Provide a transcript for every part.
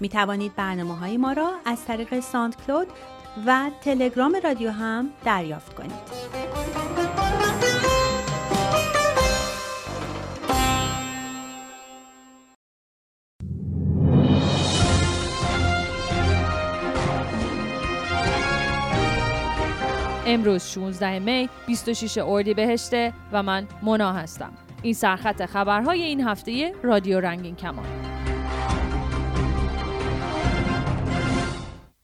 می توانید برنامه های ما را از طریق ساند کلود و تلگرام رادیو هم دریافت کنید. امروز 16 می 26 بهشته و من مونا هستم. این سرخط خبرهای این هفته رادیو رنگین کمان.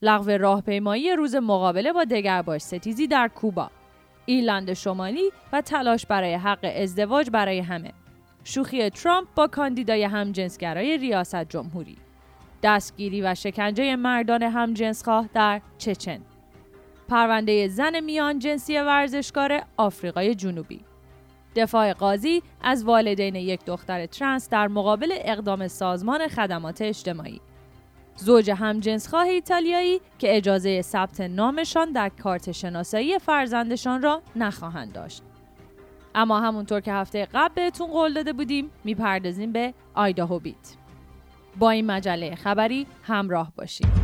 لغو راهپیمایی روز مقابله با دگرباش ستیزی در کوبا ایرلند شمالی و تلاش برای حق ازدواج برای همه. شوخی ترامپ با کاندیدای همجنسگرای ریاست جمهوری. دستگیری و شکنجه مردان همجنسخواه در چچن. پرونده زن میان جنسی ورزشکار آفریقای جنوبی. دفاع قاضی از والدین یک دختر ترنس در مقابل اقدام سازمان خدمات اجتماعی. زوج همجنسخواه ایتالیایی که اجازه ثبت نامشان در کارت شناسایی فرزندشان را نخواهند داشت. اما همونطور که هفته قبل بهتون قول داده بودیم می‌پردازیم به آیداهو بیت. با این مجله خبری همراه باشید.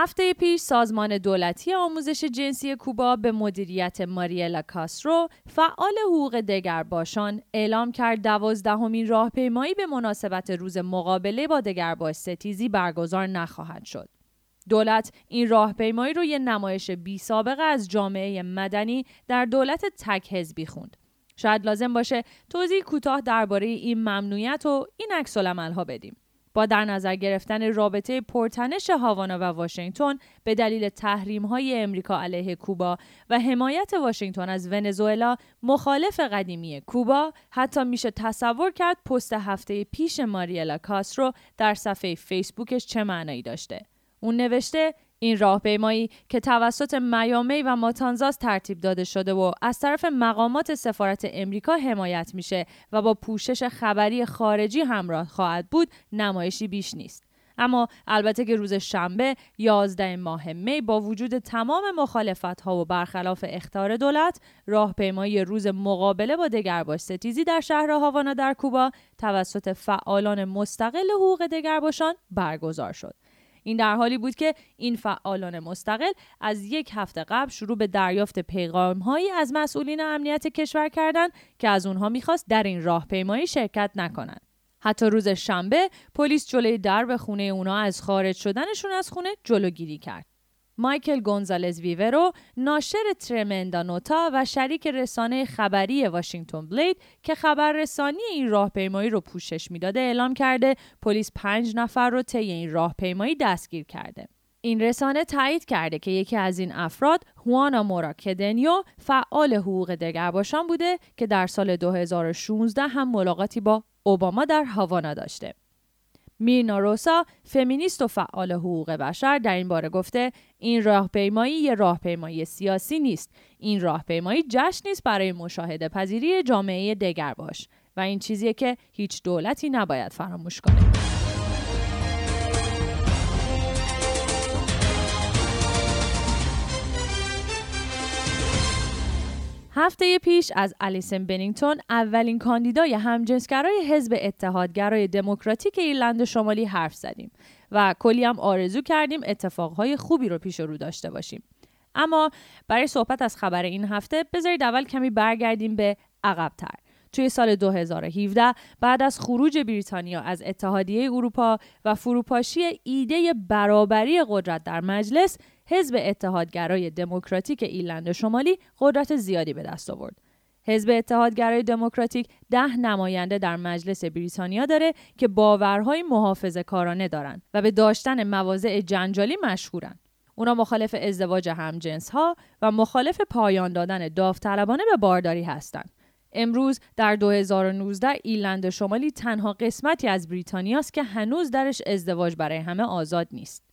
هفته پیش سازمان دولتی آموزش جنسی کوبا به مدیریت ماریلا کاسترو فعال حقوق دگرباشان اعلام کرد دوازدهمین راهپیمایی به مناسبت روز مقابله با دگرباش ستیزی برگزار نخواهد شد. دولت این راهپیمایی رو یه نمایش بی سابقه از جامعه مدنی در دولت تک حزبی خوند. شاید لازم باشه توضیح کوتاه درباره این ممنوعیت و این عکس ها بدیم. با در نظر گرفتن رابطه پرتنش هاوانا و واشنگتن به دلیل تحریم های امریکا علیه کوبا و حمایت واشنگتن از ونزوئلا مخالف قدیمی کوبا حتی میشه تصور کرد پست هفته پیش ماریلا کاسترو در صفحه فیسبوکش چه معنایی داشته. اون نوشته این راهپیمایی که توسط میامی و ماتانزاس ترتیب داده شده و از طرف مقامات سفارت امریکا حمایت میشه و با پوشش خبری خارجی همراه خواهد بود نمایشی بیش نیست. اما البته که روز شنبه 11 ماه می با وجود تمام مخالفت ها و برخلاف اختار دولت راهپیمایی روز مقابله با دگرباش ستیزی در شهر هاوانا در کوبا توسط فعالان مستقل حقوق دگرباشان برگزار شد. این در حالی بود که این فعالان مستقل از یک هفته قبل شروع به دریافت پیغامهایی از مسئولین امنیت کشور کردند که از اونها می‌خواست در این راهپیمایی شرکت نکنند. حتی روز شنبه پلیس جلوی درب خونه اونا از خارج شدنشون از خونه جلوگیری کرد. مایکل گونزالز ویورو ناشر ترمندا نوتا و شریک رسانه خبری واشنگتن بلید که خبررسانی این راهپیمایی رو پوشش می‌داده اعلام کرده پلیس پنج نفر رو طی این راهپیمایی دستگیر کرده. این رسانه تایید کرده که یکی از این افراد هوانا مورا کدنیو فعال حقوق دگرباشان بوده که در سال 2016 هم ملاقاتی با اوباما در هاوانا داشته. میرنا روسا فمینیست و فعال حقوق بشر در این باره گفته این راهپیمایی یه راهپیمایی سیاسی نیست. این راهپیمایی جشن نیست برای مشاهده پذیری جامعه دگر باش و این چیزیه که هیچ دولتی نباید فراموش کنه. هفته پیش از الیسن بنینگتون اولین کاندیدای همجنسگرای حزب اتحادگرای دموکراتیک ایرلند شمالی حرف زدیم و کلی هم آرزو کردیم اتفاقهای خوبی رو پیش رو داشته باشیم. اما برای صحبت از خبر این هفته بذارید اول کمی برگردیم به عقبتر. توی سال 2017 بعد از خروج بریتانیا از اتحادیه اروپا و فروپاشی ایده برابری قدرت در مجلس حزب اتحادگرای دموکراتیک ایرلند شمالی قدرت زیادی به دست آورد حزب اتحادگرای دموکراتیک ده نماینده در مجلس بریتانیا داره که باورهای محافظه کارانه دارند و به داشتن مواضع جنجالی مشهورن. اونا مخالف ازدواج همجنس ها و مخالف پایان دادن داوطلبانه به بارداری هستند. امروز در 2019 ایرلند شمالی تنها قسمتی از بریتانیاست که هنوز درش ازدواج برای همه آزاد نیست.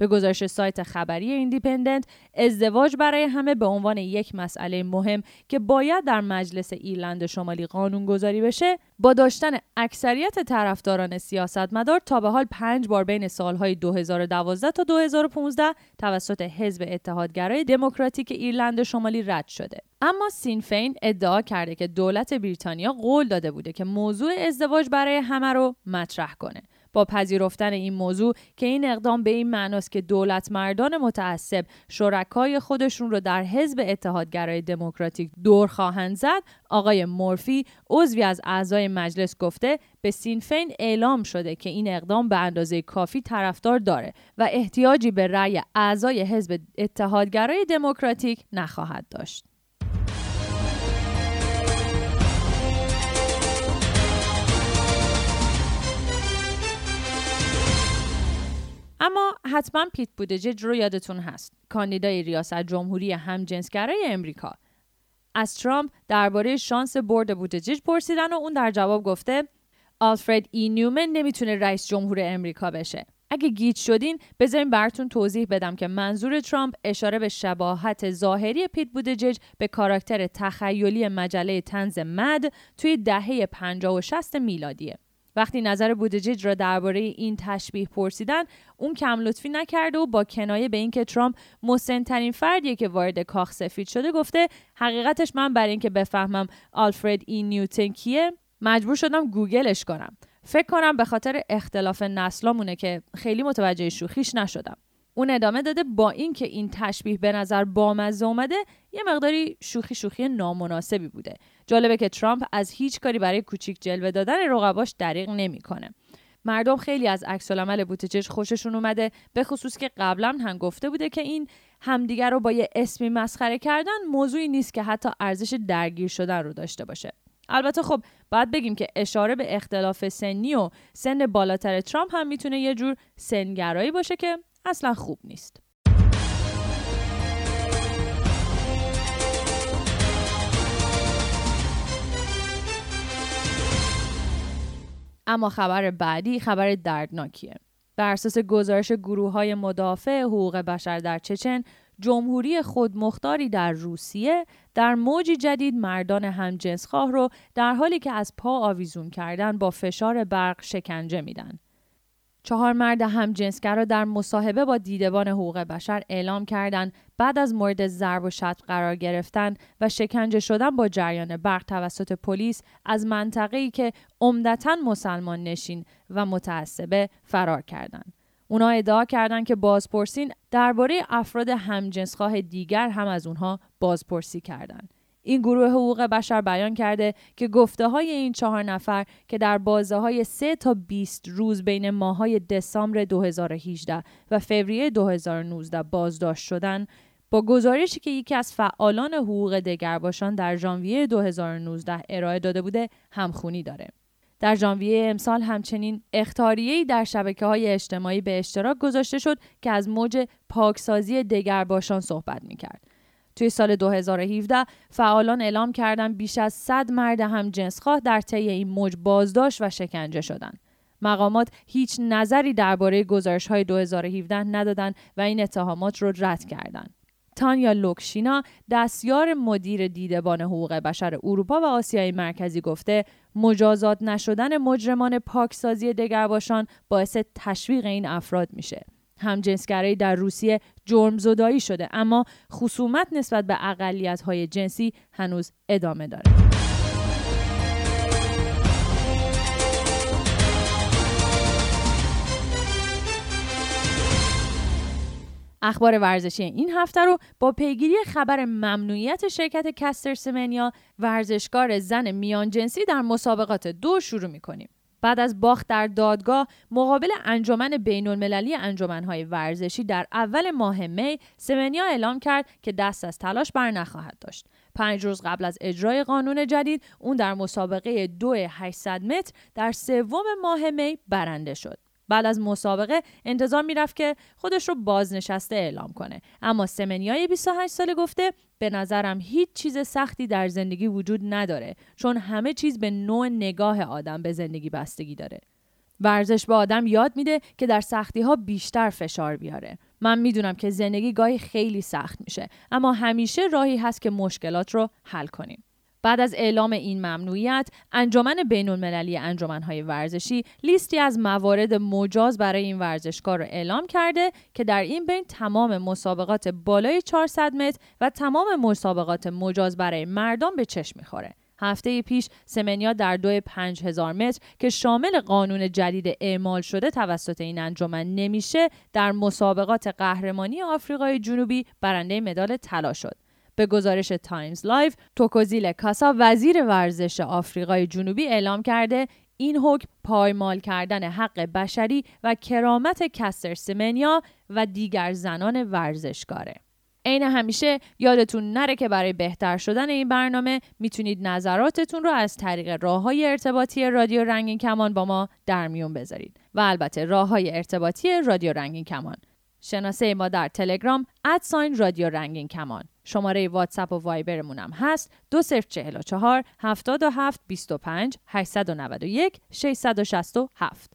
به گزارش سایت خبری ایندیپندنت ازدواج برای همه به عنوان یک مسئله مهم که باید در مجلس ایرلند شمالی قانون گذاری بشه با داشتن اکثریت طرفداران سیاستمدار تا به حال پنج بار بین سالهای 2012 تا 2015 توسط حزب اتحادگرای دموکراتیک ایرلند شمالی رد شده. اما سینفین ادعا کرده که دولت بریتانیا قول داده بوده که موضوع ازدواج برای همه رو مطرح کنه. با پذیرفتن این موضوع که این اقدام به این معناست که دولت مردان متعصب شرکای خودشون رو در حزب اتحادگرای دموکراتیک دور خواهند زد. آقای مورفی عضوی از اعضای مجلس گفته به سینفین اعلام شده که این اقدام به اندازه کافی طرفدار داره و احتیاجی به رأی اعضای حزب اتحادگرای دموکراتیک نخواهد داشت. اما حتما پیت بوتجج رو یادتون هست. کاندیدای ریاست جمهوری همجنسگرای امریکا. از ترامپ درباره شانس برد بوتجج پرسیدن و اون در جواب گفته آلفرد ای نیومن نمی‌تونه رئیس جمهور امریکا بشه. اگه گیج شدین بذارین براتون توضیح بدم که منظور ترامپ اشاره به شباهت ظاهری پیت بوتجج به کاراکتر تخیلی مجله طنز مد توی دهه 50 و 60 میلادیه. وقتی نظر بودجیج را درباره این تشبیه پرسیدن اون کم لطفی نکرده و با کنایه به اینکه ترامپ مسنترین فردیه که وارد کاخ سفید شده گفته حقیقتش من برای اینکه بفهمم آلفرد ای نیوتن کیه مجبور شدم گوگلش کنم. فکر کنم به خاطر اختلاف نسلامونه که خیلی متوجه شوخیش نشدم. اون ادامه داده با اینکه این تشبیه به نظر بامزه اومده یه مقداری شوخی شوخی نامناسبی بوده. جالبه که ترامپ از هیچ کاری برای کوچیک جلوه دادن رقباش دریغ نمی‌کنه. مردم خیلی از عکس العمل بوتجج خوششون اومده به خصوص که قبلا هم گفته بوده که این همدیگر رو با یه اسمی مسخره کردن موضوعی نیست که حتی ارزش درگیر شدن رو داشته باشه. البته خب باید بگیم که اشاره به اختلاف سنی و سن بالاتر ترامپ هم می‌تونه یه جور سنگرایی باشه که اصلا خوب نیست اما خبر بعدی خبر دردناکیه. بر اساس گزارش گروه های مدافع حقوق بشر در چچن، جمهوری خودمختاری در روسیه در موجی جدید مردان همجنسخواه رو در حالی که از پا آویزون کردن با فشار برق شکنجه میدن. چهار مرد همجنسگرا در مصاحبه با دیدبان حقوق بشر اعلام کردند بعد از مورد ضرب و شتم قرار گرفتن و شکنجه شدن با جریان برق توسط پلیس از منطقه‌ای که عمدتا مسلمان نشین و متعصبه فرار کردند. اونا ادعا کردند که بازپرسین درباره افراد همجنسخواه دیگر هم از اونها بازپرسی کردند. این گروه حقوق بشر بیان کرده که گفته های این چهار نفر که در بازه های 3 تا 20 روز بین ماهای دسامبر 2018 و فوریه 2019 بازداشت شدن با گزارشی که یکی از فعالان حقوق دگرباشان در ژانویه 2019 ارائه داده بوده همخونی داره. در ژانویه امسال همچنین اختاریه‌ای در شبکه های اجتماعی به اشتراک گذاشته شد که از موج پاکسازی دگرباشان صحبت می‌کرد. توی سال 2017 فعالان اعلام کردن بیش از 100 مرد هم جنسخواه در طی این موج بازداشت و شکنجه شدند. مقامات هیچ نظری درباره گزارش های 2017 ندادند و این اتهامات رو رد کردند. تانیا لوکشینا دستیار مدیر دیدبان حقوق بشر اروپا و آسیای مرکزی گفته مجازات نشدن مجرمان پاکسازی دگرباشان باعث تشویق این افراد میشه. همجنسگرایی در روسیه جرم زدایی شده اما خصومت نسبت به اقلیت های جنسی هنوز ادامه داره. اخبار ورزشی این هفته رو با پیگیری خبر ممنوعیت شرکت کستر سمنیا ورزشکار زن میان جنسی در مسابقات دو شروع می‌کنیم. بعد از باخت در دادگاه مقابل انجمن بین المللی انجمنهای ورزشی در اول ماه می سمنیا اعلام کرد که دست از تلاش بر نخواهد داشت. پنج روز قبل از اجرای قانون جدید اون در مسابقه دو 800 متر در سوم ماه می برنده شد. بعد از مسابقه انتظار می‌رفت که خودش رو بازنشسته اعلام کنه. اما سمنیای 28 ساله گفته به نظرم هیچ چیز سختی در زندگی وجود نداره چون همه چیز به نوع نگاه آدم به زندگی بستگی داره. ورزش به آدم یاد میده که در سختی ها بیشتر فشار بیاره. من می‌دونم که زندگی گاهی خیلی سخت میشه اما همیشه راهی هست که مشکلات رو حل کنیم. بعد از اعلام این ممنوعیت انجمن بین المللی انجمنهای ورزشی لیستی از موارد مجاز برای این ورزشکار را اعلام کرده که در این بین تمام مسابقات بالای 400 متر و تمام مسابقات مجاز برای مردان به چشم می‌خوره. هفته پیش سمنیا در دو 5000 متر که شامل قانون جدید اعمال شده توسط این انجمن نمیشه در مسابقات قهرمانی آفریقای جنوبی برنده مدال طلا شد. به گزارش تایمز لایف توکوزیل کاسا وزیر ورزش آفریقای جنوبی اعلام کرده این حکم پایمال کردن حق بشری و کرامت کستر سمنیا و دیگر زنان ورزشکاره. عین همیشه یادتون نره که برای بهتر شدن این برنامه می‌تونید نظراتتون رو از طریق راه های ارتباطی رادیو رنگین کمان با ما در میون بذارید و البته راه های ارتباطی رادیو رنگین کمان شناسه ما در تلگرام ادساین رادیو رنگین کمان. شماره واتساپ و وایبرمون هم هست 2044 77 25 891 667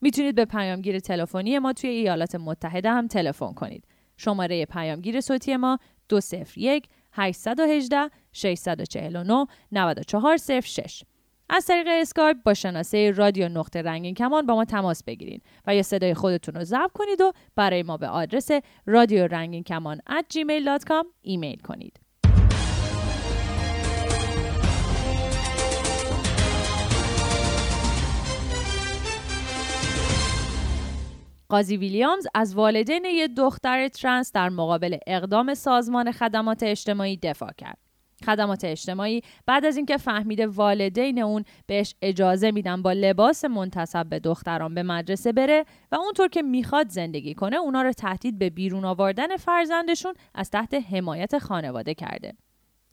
می‌تونید به پیامگیر تلفنی ما توی ایالات متحده هم تلفن کنید. شماره پیامگیر صوتی ما 201 818 649 9406 از طریق اسکایپ با شناسه رادیو نقطه رنگین کمان با ما تماس بگیرید و یا صدای خودتون رو ضبط کنید و برای ما به آدرس رادیو رنگین کمان at gmail.com ایمیل کنید. قاضی ویلیامز از والدین یک دختر ترنس در مقابل اقدام سازمان خدمات اجتماعی دفاع کرد. خدمات اجتماعی بعد از اینکه فهمیده والدین اون بهش اجازه میدن با لباس منتصب به دختران به مدرسه بره و اونطور که می‌خواد زندگی کنه اونا رو تهدید به بیرون آوردن فرزندشون از تحت حمایت خانواده کرده.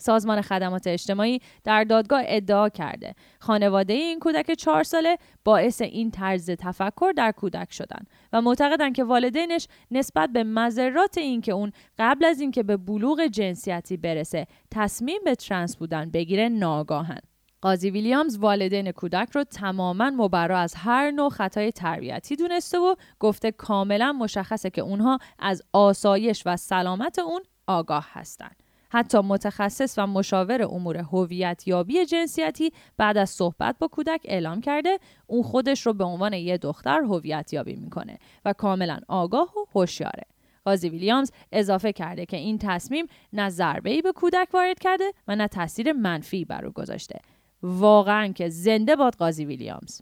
سازمان خدمات اجتماعی در دادگاه ادعا کرده خانواده این کودک چهار ساله باعث این طرز تفکر در کودک شدن و معتقدند که والدینش نسبت به مذرات اینکه اون قبل از اینکه به بلوغ جنسیتی برسه تصمیم به ترنس بودن بگیره ناگاهن قاضی ویلیامز والدین کودک رو تماما مبرا از هر نوع خطای تربیتی دونسته و گفته کاملا مشخصه که اونها از آسایش و سلامت اون آگاه هستند. حتی متخصص و مشاور امور هویت یابی جنسیتی بعد از صحبت با کودک اعلام کرده اون خودش رو به عنوان یه دختر هویت یابی می‌کنه و کاملا آگاه و هوشیاره. قاضی ویلیامز اضافه کرده که این تصمیم نه ضربه‌ای به کودک وارد کرده و نه تاثیر منفی بر او گذاشته. واقعا که زنده باد قاضی ویلیامز.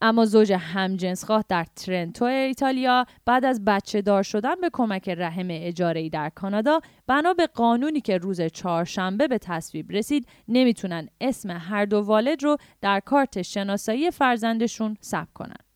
اما زوج همجنسخواه در ترنتو ایتالیا بعد از بچه دار شدن به کمک رحم اجاره در کانادا بنا به قانونی که روز چهارشنبه به تصویب رسید نمی‌تونن اسم هر دو والد رو در کارت شناسایی فرزندشون ثبت کنن.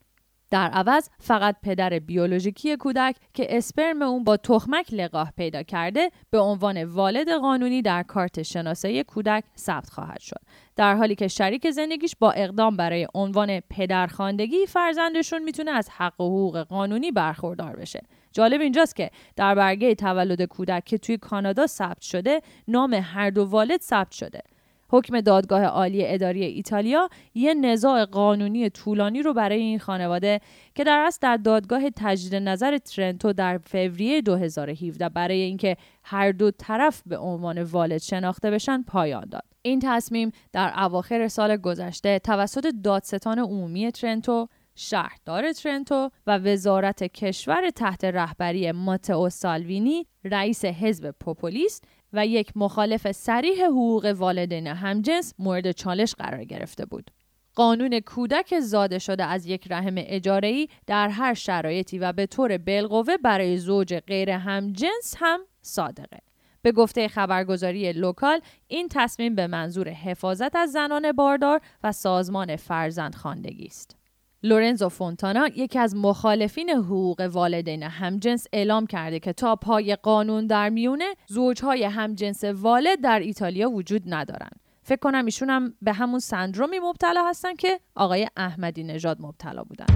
در عوض فقط پدر بیولوژیکی کودک که اسپرم اون با تخمک لقاح پیدا کرده به عنوان والد قانونی در کارت شناسایی کودک ثبت خواهد شد. در حالی که شریک زندگیش با اقدام برای عنوان پدرخواندگی فرزندشون می‌تونه از حق و حقوق قانونی برخوردار بشه. جالب اینجاست که در برگه تولد کودک که توی کانادا ثبت شده نام هر دو والد ثبت شده. حکم دادگاه عالی اداری ایتالیا یه نزاع قانونی طولانی رو برای این خانواده که در اصل در دادگاه تجدید نظر ترنتو در فوریه 2017 برای اینکه هر دو طرف به عنوان والد شناخته بشن پایان داد. این تصمیم در اواخر سال گذشته توسط دادستان عمومی ترنتو شهردار ترنتو و وزارت کشور تحت رهبری ماتئو سالوینی رئیس حزب پوپولیست و یک مخالف سریح حقوق والدین همجنس مورد چالش قرار گرفته بود. قانون کودک زاده شده از یک رحم اجاره‌ای در هر شرایطی و به طور بالقوه برای زوج غیر همجنس هم صادقه. به گفته خبرگزاری لوکال این تصمیم به منظور حفاظت از زنان باردار و سازمان فرزند خواندگی است. لورنزو فونتانا یکی از مخالفین حقوق والدین همجنس اعلام کرده که تا پای قانون در میونه زوجهای همجنس والد در ایتالیا وجود ندارند. فکر کنم ایشون هم به همون سندرومی مبتلا هستن که آقای احمدی نژاد مبتلا بودن.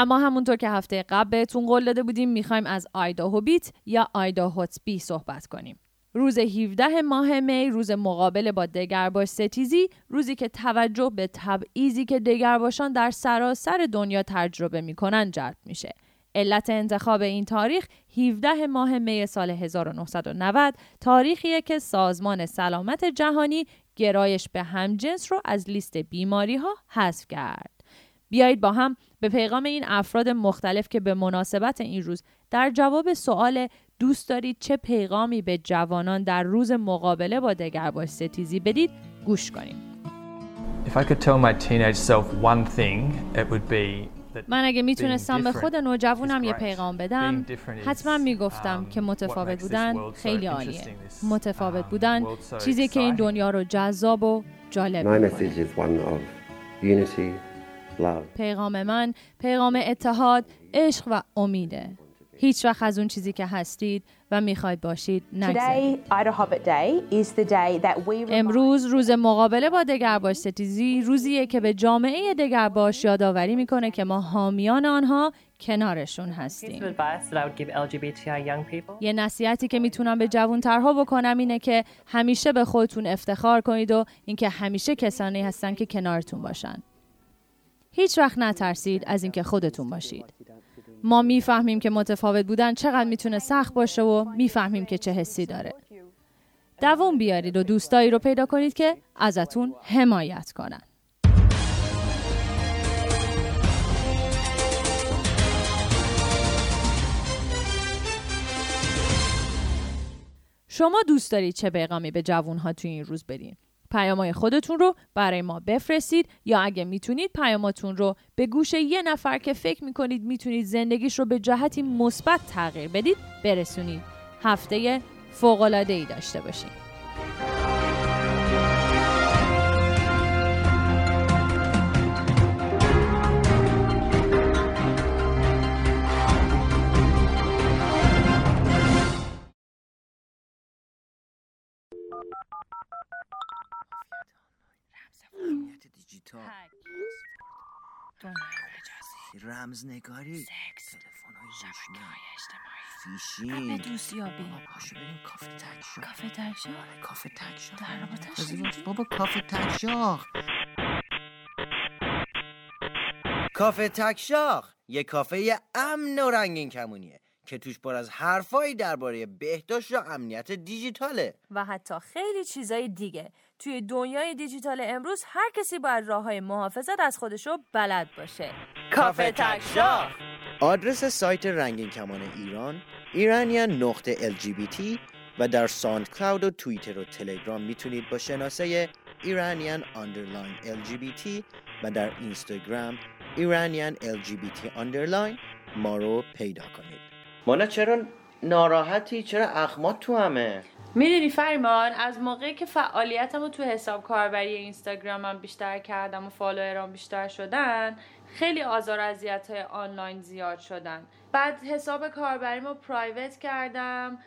اما همونطور که هفته قبل بهتون قول داده بودیم می‌خوایم از آیدا بیت یا آیدا هوتسبی صحبت کنیم. روز 17 ماه می روز مقابل با دگرباش ستیزی روزی که توجه به تبعیضی که دگرباشان در سراسر دنیا تجربه می‌کنن جلب میشه. علت انتخاب این تاریخ 17 ماه می سال 1990 تاریخیه که سازمان سلامت جهانی گرایش به همجنس رو از لیست بیماری ها حذف کرد. بیایید با هم به پیغام این افراد مختلف که به مناسبت این روز در جواب سوال دوست دارید چه پیغامی به جوانان در روز مقابله با دگرباش ستیزی بدید گوش کنیم. If I could tell my teenage self one thing, it would be من اگه می‌تونستم به خود نوجوانم یه پیغام بدم حتما می‌گفتم که متفاوت بودن خیلی عالیه. متفاوت بودن چیزی که این دنیا رو جذاب و جالب پیغام من پیغام اتحاد عشق و امیده هیچ وقت از اون چیزی که هستید و می‌خواید باشید نگذارید. امروز روز مقابله با دگرباش ستیزی روزیه که به جامعه دگرباش یادآوری می‌کنه که ما حامیان آنها کنارشون هستیم. یه نصیحتی که می‌تونم به جوانترها بکنم اینه که همیشه به خودتون افتخار کنید و اینکه همیشه کسانی هستن که کنارتون باشن. هیچ وقت نترسید از اینکه خودتون باشید. ما می‌فهمیم که متفاوت بودن چقدر می‌تونه سخت باشه و می‌فهمیم که چه حسی داره. دووم بیارید و دوستایی رو پیدا کنید که ازتون حمایت کنن. شما دوست دارید چه پیغامی به جوانها توی این روز بدین؟ پیامای خودتون رو برای ما بفرستید یا اگه می‌تونید پیاماتون رو به گوش یه نفر که فکر می‌کنید می‌تونید زندگیش رو به جهتی مثبت تغییر بدید برسونید. هفته فوقالعاده ای داشته باشید دیجیتال رمز نگاری تلفن های اجتماعی. فیشینگ. دوستیابی بابا پاشو بریم. کافه تکشاخ کافه تکشاخ آره کافه تکشاخ در بابا کافه تکشاخ کافه تکشاخ یه کافه امن و رنگین کمونیه. که توش پر از حرفایی درباره بهداشت و امنیت دیجیتاله. و حتی خیلی چیزای دیگه. توی دنیای دیجیتال امروز هر کسی باید راه های محافظت از خودشو بلد باشه. کافه تکشاخ آدرس سایت رنگین کمان ایران ایرانیان نقطه LGBT و در ساند کلاود و توییتر و تلگرام می‌تونید با شناسه ایرانیان underline LGBT و در اینستاگرام ایرانیان LGBT underline ما رو پیدا کنید. مانا چرا ناراحتی چرا اخمات تو همه؟ می‌دونی فریمان از موقعی که فعالیتم رو تو حساب کاربری اینستاگرامم بیشتر کردم و follower ام بیشتر شدن خیلی آزار اذیت های آنلاین زیاد شدن. بعد حساب کاربریمو private کردم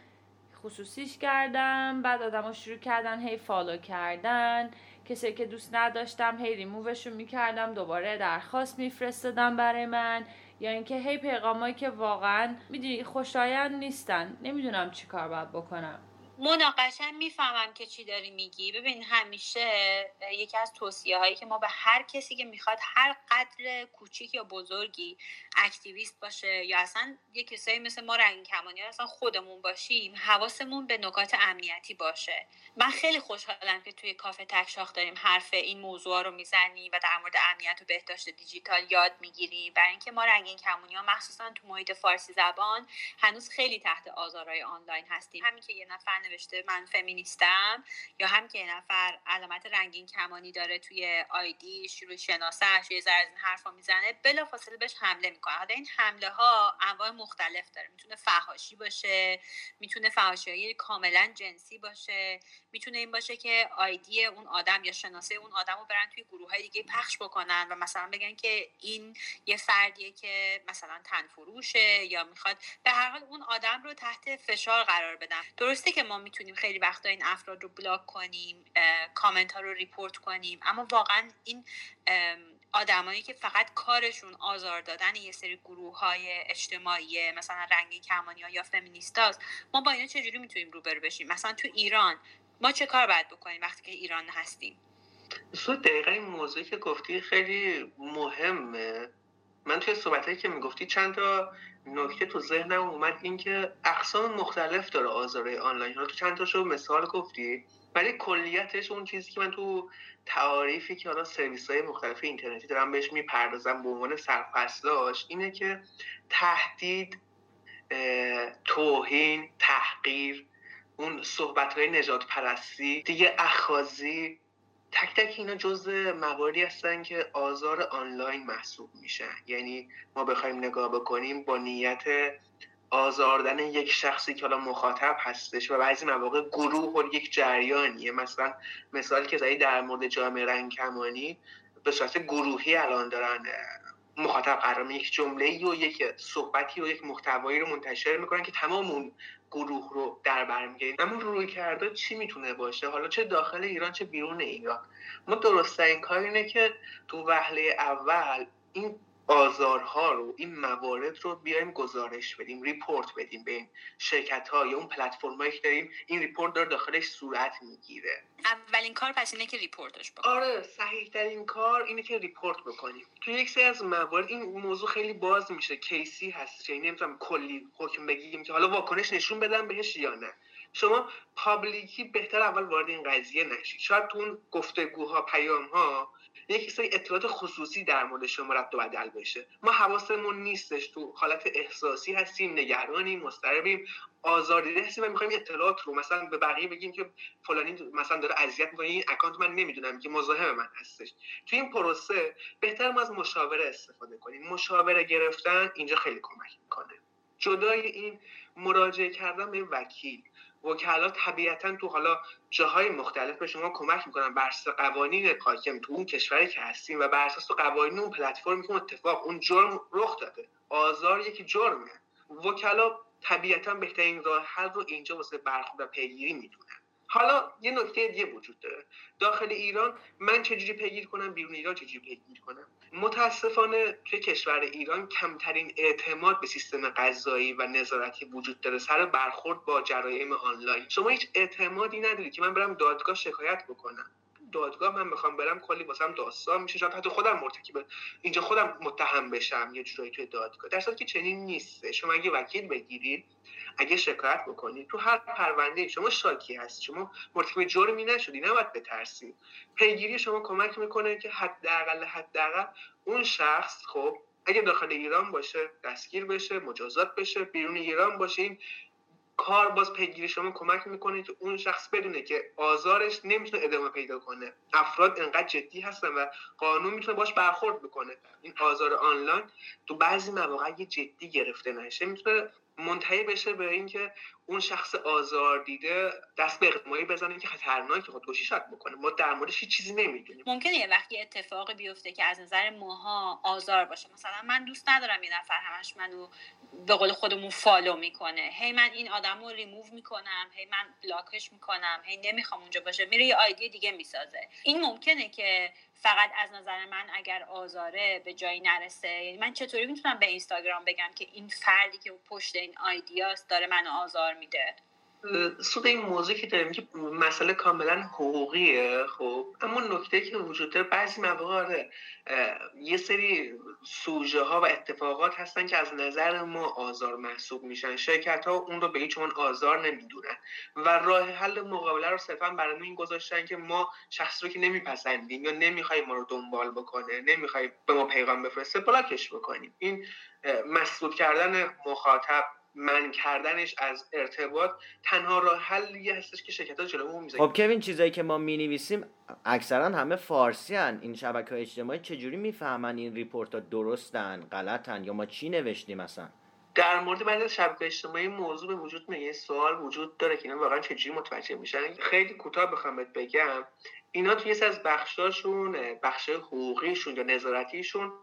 خصوصیش کردم بعد آدم شروع کردن هی follow کردن. کسی که دوست نداشتم هی ریمووشون می‌کردم دوباره درخواست میفرستادم برای من. یا اینکه هی پیغامایی که واقعا می‌دونی خوشایند نیستن. نمی‌دونم چی کار باید بکنم. مناقشه می‌فهمم که چی داری میگی. ببین همیشه یکی از توصیه هایی که ما به هر کسی که می‌خواد هر قدر کوچیک یا بزرگی اکتیویست باشه یا اصلا یه کسایی مثل ما رنگین کمانی اصلا خودمون باشیم حواسمون به نکات امنیتی باشه. من خیلی خوشحالم که توی کافه تکشاخ داریم حرف این موضوع رو می‌زنیم و در مورد امنیت و بهداشت دیجیتال یاد می‌گیریم برای اینکه ما رنگین کمونی ها مخصوصا تو محیط فارسی زبان هنوز خیلی تحت آزارهای آنلاین هستیم. همین که یه نفر نوشته من فمینیستم یا هم که یه نفر علامت رنگین کمانی داره توی آیدی شروع شناسش یه ذره این حرفا می‌زنه بلافاصله بهش حمله می‌کنه. حالا این حمله ها انواع مختلف داره. می‌تونه فحاشی باشه می‌تونه فحاشی کاملا جنسی باشه می‌تونه این باشه که آیدی اون آدم یا شناسه اون آدم رو برن توی گروه های دیگه پخش بکنن و مثلا بگن که این یه فردیه که مثلا تنفروشه یا می‌خواد به هر حال اون آدم رو تحت فشار قرار بدن. درسته که ما می‌تونیم خیلی وقتا این افراد رو بلاک کنیم کامنت ها رو ریپورت کنیم. اما واقعا این آدمایی که فقط کارشون آزار دادن یه سری گروه های اجتماعی مثلا رنگی کمانی ها یا فمینیستاست ما با اینا چجوری می‌تونیم روبرو بشیم؟ مثلا تو ایران ما چه کار باید بکنیم وقتی که ایران هستیم؟ سو دقیقا این موضوعی که گفتی خیلی مهمه. من توی صحبتهایی که می‌گفتی چند تا نکته تو ذهنم اومد اینکه اقسام مختلف داره آزارای آنلاین. ها تو چند تاشو مثال گفتی ولی کلیتش اون چیزی که من تو تعاریفی که حالا سرویس های مختلف اینترنتی دارم بهش می‌پردازم به عنوان سرفصلاش اینه که تهدید توهین تحقیر اون صحبت های نجات پرستی دیگه اخازی تک تک اینا جز مواردی هستن که آزار آنلاین محسوب میشن. یعنی ما بخوایم نگاه بکنیم با نیت آزاردن یک شخصی که حالا مخاطب هستش و بعضی مواقع گروه و یک جریانیه. مثلا مثالی که زدی در مورد جامعه رنگ کمانی به صورت گروهی الان دارن مخاطب قرار یک جمله و یک صحبتی و یک محتوایی رو منتشر می‌کنن که تمام اون گروه رو در بر می‌گیرن. اما رویکرده چی می‌تونه باشه؟ حالا چه داخل ایران چه بیرون ایران. ما درست این کار اینه که تو وهله اول این آزارها رو این موارد رو بیایم گزارش بدیم report بدیم به این شرکت ها یا اون پلتفرم هایی که داریم این report داره داخلش صورت می‌گیره. اولین کار پس اینه که report ش بکنیم. آره صحیح ترین کار اینه که report بکنیم. تو یک سری از موارد این موضوع خیلی باز میشه case ی هست یعنی نمی‌تونم کلی حکم بگیم که حالا واکنش نشون بدم بهش یا نه. شما پابلیکی بهتر اول وارد این قضیه نشید. شاید تو اون گفتگوها پیام ها یک سری اطلاعات خصوصی در مورد شما رد و بدل بشه. ما حواسمون نیستش تو حالت احساسی هستیم نگرانیم مضطربیم آزاردیده هستیم و می‌خوایم اطلاعات رو مثلا به بقیه بگیم که فلانی مثلا داره اذیت می‌کنه این اکانت من نمی‌دونم که مزاحم من هستش. تو این پروسه بهتر ما از مشاوره استفاده کنیم. مشاوره گرفتن اینجا خیلی کمک می‌کنه. جدای این مراجعه کردن به وکیل. وکلا طبیعتا تو حالا جاهای مختلف به شما کمک می‌کنن. بر اساس قوانین حاکم تو اون کشوری که هستیم و بر اساس قوانین اون پلتفرمی که اتفاق. اون جرم رخ داده. آزار یکی جرمه. وکلا طبیعتا بهترین راه حل رو اینجا واسه برخورد و پیگیری می‌دونن. حالا یه نکته دیگه وجود داره. داخل ایران من چجوری پیگیر کنم؟ بیرون ایران چجوری پیگیر کنم؟ متاسفانه توی کشور ایران کمترین اعتماد به سیستم قضایی و نظارتی وجود داره سر برخورد با جرایم آنلاین. شما هیچ اعتمادی ندارید که من برم دادگاه شکایت بکنم. دادگاه من می‌خوام برم کلی واسم داستان میشه. شاید حتی خودم مرتکب اینجا خودم متهم بشم یه جورایی توی دادگاه. در که چنین نیست. شما اگه وکیل بگیرید اگه شکایت بکنید تو هر پرونده شما شاکی هست. شما مرتکب جرمی نشدی. نباید بترسید پیگیری شما کمک می‌کنه که حداقل حداقل اون شخص خب اگه داخل ایران باشه دستگیر بشه مجازات بشه بیرون ایران باشه این کار باز پیگیری شما کمک می‌کنه که اون شخص بدونه که آزارش نمی‌تونه ادامه پیدا کنه. افراد انقدر جدی هستن و قانون می‌تونه باش برخورد بکنه. این آزار آنلاین تو بعضی مواقع جدی گرفته نشه می‌تونه منتهی بشه به اینکه اون شخص آزار دیده دست به اقدامایی بزنه که خطرناکه خودکشی شاید بکنه. ما در موردش هیچ چیزی نمی‌دونیم. ممکنه یه وقتی اتفاقی بیفته که از نظر ماها آزار باشه. مثلا من دوست ندارم یه نفر همش منو به قول خودمون follow می‌کنه. هی من این آدم رو ریموو می‌کنم هی من block ش می‌کنم هی نمی‌خوام اونجا باشه. میره یه ID دیگه می‌سازه. این ممکنه که فقط از نظر من اگر آزاره به جایی نرسه. یعنی من چطوری می‌تونم به اینستاگرام بگم که این فردی که پشت این ID هاست داره منو آزار میده. سود این موضوع که داریم که مسئله کاملا حقوقیه خب. اما نکته که وجود داره بعضی مواقع آره یه سری سوژه ها و اتفاقات هستن که از نظر ما آزار محسوب میشن. شرکت ها اون رو به هیچ آزار نمی‌دونن. و راه حل مقابله رو صرفا برای این گذاشتن که ما شخص رو که نمیپسندیم یا نمی‌خوایم ما رو دنبال بکنه نمی‌خوایم به ما پیغام بفرسته بلاکش بکنیم. این مسدود کردن مخاطب من کردنش از ارتباط تنها راه حلی هستش که شرکت ها جلومون می‌ذارن. خب کوین چیزایی که ما می نویسیم اکثرا همه فارسی هن. این شبکه اجتماعی چجوری می‌فهمن این ریپورت ها درستن غلطن یا ما چی نوشتیم مثلا در مورد بعد از شبکه اجتماعی موضوع به وجود میاد سوال وجود داره که اینا واقعا چجوری متوجه میشن؟ خیلی کوتاه بخوام بهت بگم. اینا توی یه از بخشاشون بخش حقوقیشون یا نظارتیشون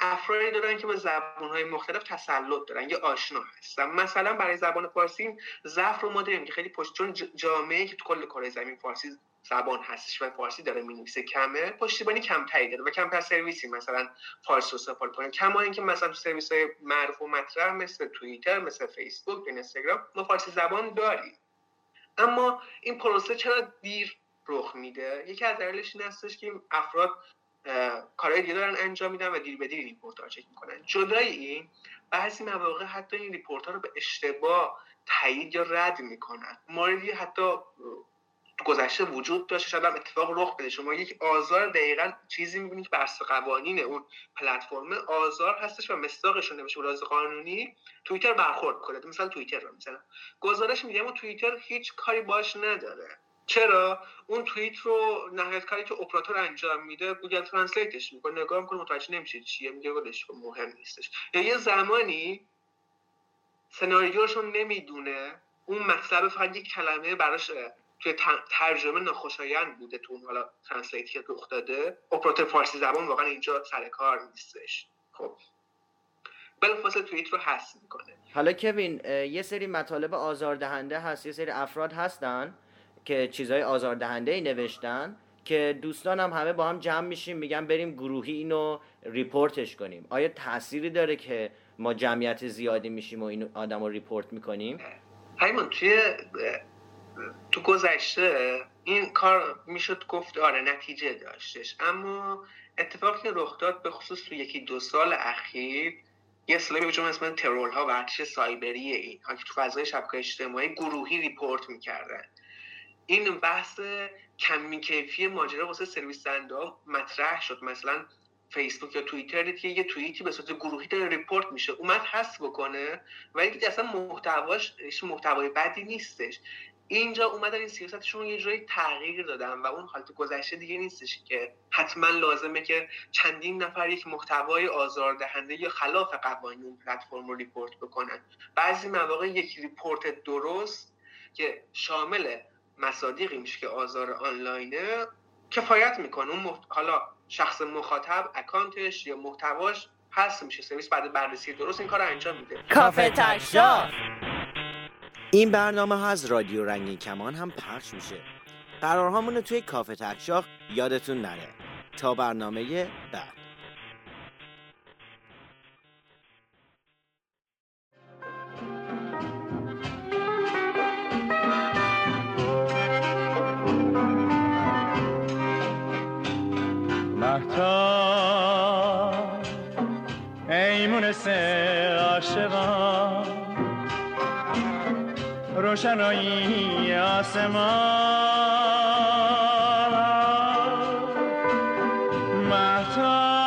افرادی دارن که به زبانهای مختلف تسلط دارن یا آشنا هستن. مثلا برای زبان فارسی ضعف رو ما داریم که خیلی پشت چون جامعه که تو کل کره زمین فارسی زبان هستش و فارسی داره می‌نویسه کمه پشتیبانی کمتری داره و کمتر سرویسی مثلا فارسی رو سفال کنه کما اینکه مثلا تو سرویس های معروف و مطرح مثل توییتر مثل فیسبوک اینستاگرام ما فارسی زبان داریم. اما این پروسه چرا دیر رخ میده. یکی از دلایلش این هستش که افراد کارهای دیگه دارن انجام میدن و دیر به دیر report ها چک می‌کنن. جدای این بعضی مواقع حتی این report ها رو به اشتباه تایید یا رد می‌کنن. موردی حتی گذشته وجود داشته شاید اتفاق رخ بده. شما یک آزار دقیقا چیزی می‌بینید که بر قوانین اون پلتفرم آزار هستش و مصداقش رو نمیشه قانونی توییتر برخورد کنه مثلا توییتر رو مثلا گزارش میگه اما توییتر هیچ کاری باش نداره. چرا؟ اون توییت رو نهایت کاری که اپراتور انجام میده Google Translate ش می‌کنه. نگاه می‌کنه متوجه نمیشه چیه میگه ولش مهم نیستش. یا یه زمانی سناریوشون نمی‌دونه. اون مطلب فقط یک کلمه براش توی ترجمه ناخوشایند بوده تو اون حالا translate ی که رخ داده. اپراتور فارسی زبان واقعا اینجا سر کار نیستش. خب. بلافاصله توییت رو حذف می‌کنه. حالا کوین یه سری مطالب آزاردهنده هست یه سری افراد هستن که چیزهای آزاردهنده ای نوشتن که دوستانم همه با هم جمع میشیم میگن بریم گروهی اینو report ش کنیم. آیا تأثیری داره که ما جمعیت زیادی میشیم و این آدم رو report می‌کنیم؟ همین توی تو گذشته این کار می‌شد گفت آره نتیجه داشتش. اما اتفاقی که رخ داد به خصوص تو یکی دو سال اخیر یه اصطلاحی به اسم troll ها و سایبری این که تو فضای شبکه اجتماعی گروهی report می‌کردن. این بحث کمی کیفی ماجرا واسه سرویس دهنده مطرح شد. مثلا فیسبوک یا توییتر دید که یه توییتی به صورت گروهی داره report میشه. اومد حذف بکنه و اینکه اصلا محتواش محتوای بدی نیستش. اینجا اومدن این سیاستشون یه جایی تغییر دادن و اون حالت گذشته دیگه نیستش که حتما لازمه که چندین نفر یک محتوای آزاردهنده یا خلاف قوانین پلتفرم رو report بکنن. بعضی مواقع یک report درست که شامل مصادیقی میشه که آزار آنلاینه کفایت می‌کنه. اون حالا شخص مخاطب account ش یا محتواش هست میشه سرویس بعد بررسی درست این کار رو انجام میده. کافه این برنامه ها از رادیو رنگین کمان هم پخش میشه. قرارهامون توی کافه تکشاخ یادتون نره. تا برنامه بعد. سه عاشقان. روشنایی آسمان. محتاب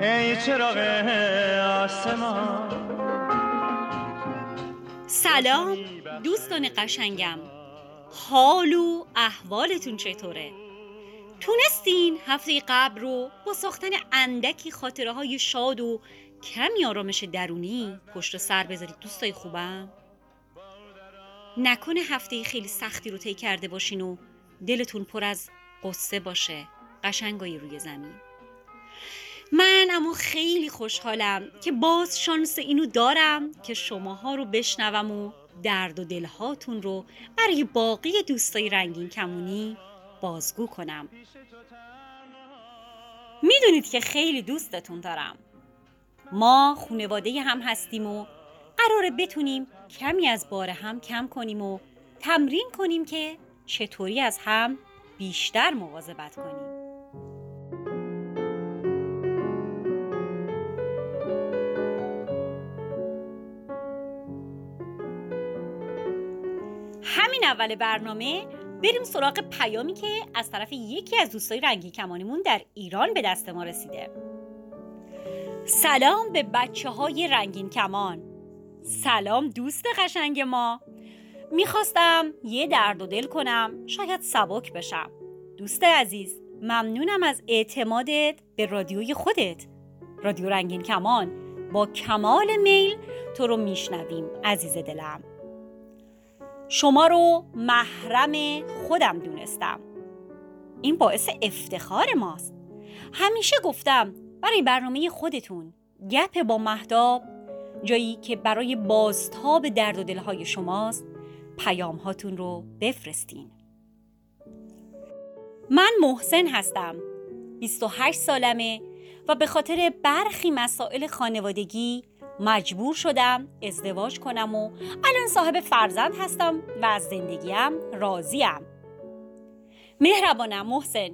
ای چراغ آسمان. سلام دوستان قشنگم. حال و احوالتون چطوره؟ تونستین هفته قبل رو با ساختن اندکی خاطره های شاد و کمی آرامش درونی پشت سر بذارید دوستای خوبم. نکنه هفته خیلی سختی رو طی کرده باشین و دلتون پر از قصه باشه قشنگایی روی زمین. من اما خیلی خوشحالم که باز شانس اینو دارم که شماها رو بشنوم و درد و دلهاتون رو برای باقی دوستای رنگین کمونی بازگو کنم. می‌دونید که خیلی دوستتون دارم. ما خونواده هم هستیم و قراره بتونیم کمی از بار هم کم کنیم و تمرین کنیم که چطوری از هم بیشتر مواظبت کنیم. همین اول برنامه بریم سراغ پیامی که از طرف یکی از دوستای رنگی کمانیمون در ایران به دست ما رسیده. سلام به بچه های رنگین کمان. سلام دوست قشنگ ما. می‌خواستم یه درد و دل کنم شاید سبک بشم. دوست عزیز ممنونم از اعتمادت به رادیوی خودت. رادیو رنگین کمان با کمال میل تو رو میشنویم عزیز دلم. شما رو محرم خودم دونستم. این باعث افتخار ماست. همیشه گفتم برای برنامه خودتون گپ با مهداب جایی که برای بازتاب درد و دلهای شماست پیام هاتون رو بفرستین. من محسن هستم 28 سالمه و به خاطر برخی مسائل خانوادگی مجبور شدم ازدواج کنم و الان صاحب فرزند هستم و از زندگیم راضیم. مهربانم محسن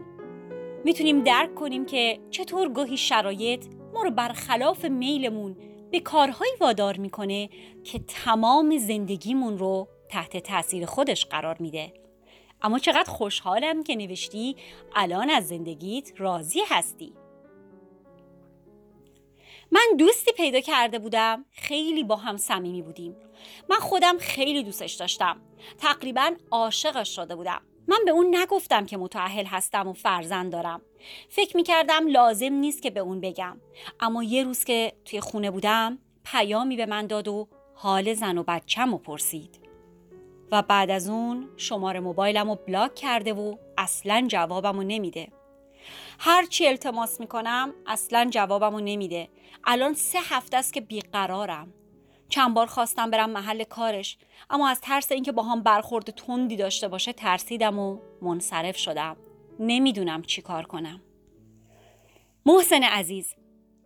می‌تونیم درک کنیم که چطور گاهی شرایط ما رو برخلاف میلمون به کارهایی وادار می‌کنه که تمام زندگیمون رو تحت تاثیر خودش قرار میده. اما چقدر خوشحالم که نوشتی الان از زندگیت راضی هستی. من دوستی پیدا کرده بودم. خیلی با هم صمیمی بودیم. من خودم خیلی دوستش داشتم. تقریبا عاشقش شده بودم. من به اون نگفتم که متعهل هستم و فرزند دارم. فکر می‌کردم لازم نیست که به اون بگم. اما یه روز که توی خونه بودم پیامی به من داد و حال زن و بچم و پرسید. و بعد از اون شماره موبایلم رو بلاک کرده و اصلا جوابم رو نمیده. هرچی التماس می‌کنم اصلا جوابم رو نمیده. الان سه هفته است که بیقرارم. چند بار خواستم برم محل کارش اما از ترس اینکه با برخورد تندی داشته باشه ترسیدم و منصرف شدم. نمی‌دونم چی کار کنم. محسن عزیز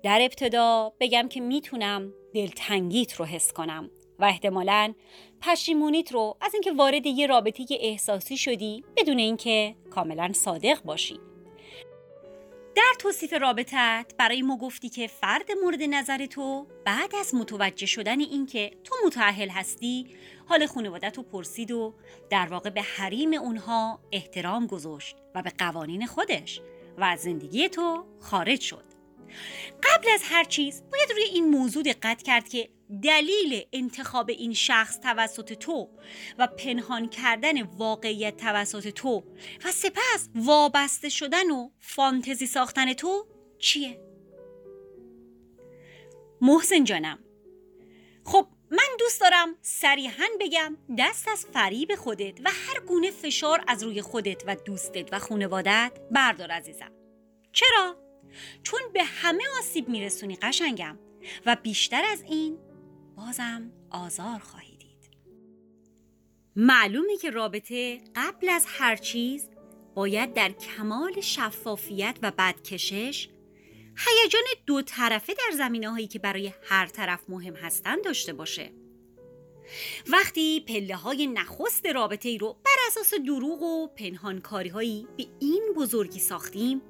در ابتدا بگم که می‌تونم دلتنگیت رو حس کنم و احتمالا پشیمونیت رو از اینکه وارد یه رابطه احساسی شدی بدون اینکه کاملا صادق باشی. در توصیف رابطت برای ما گفتی که فرد مورد نظر تو بعد از متوجه شدن اینکه تو متعهل هستی حال خانوادت رو پرسید و در واقع به حریم اونها احترام گذاشت و به قوانین خودش و از زندگی تو خارج شد. قبل از هر چیز باید روی این موضوع دقت کرد که دلیل انتخاب این شخص توسط تو و پنهان کردن واقعیت توسط تو و سپس وابسته شدن و فانتزی ساختن تو چیه؟ محسن جانم خب من دوست دارم صریحا بگم دست از فریب خودت و هر گونه فشار از روی خودت و دوستت و خانوادت بردار عزیزم چرا؟ چون به همه آسیب میرسونی قشنگم و بیشتر از این بازم آزار خواهی دید. معلومه که رابطه قبل از هر چیز باید در کمال شفافیت و بدکشش هیجان دو طرفه در زمینه هایی که برای هر طرف مهم هستند داشته باشه. وقتی پله های نخست رابطه ای رو بر اساس دروغ و پنهانکاری هایی به این بزرگی ساختیم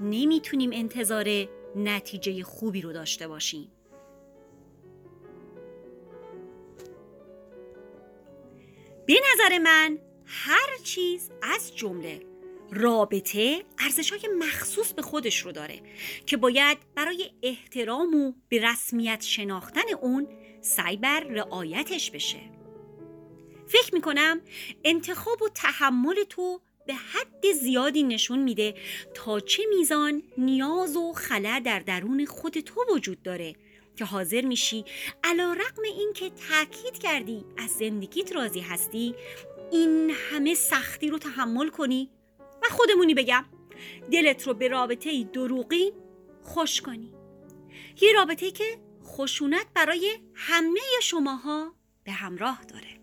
نمی‌تونیم انتظار نتیجه خوبی رو داشته باشیم. به نظر من هر چیز از جمله رابطه ارزش های مخصوص به خودش رو داره که باید برای احترام و به رسمیت شناختن اون سعی بر رعایتش بشه. فکر می‌کنم انتخاب و تحمل تو به حد زیادی نشون میده تا چه میزان نیاز و خلا در درون خود تو وجود داره که حاضر میشی. علا رقم این که تاکید کردی از زندگیت راضی هستی این همه سختی رو تحمل کنی. و خودمونی بگم. دلت رو به رابطه دروغی خوش کنی. یه رابطه که خشونت برای همه شماها به همراه داره.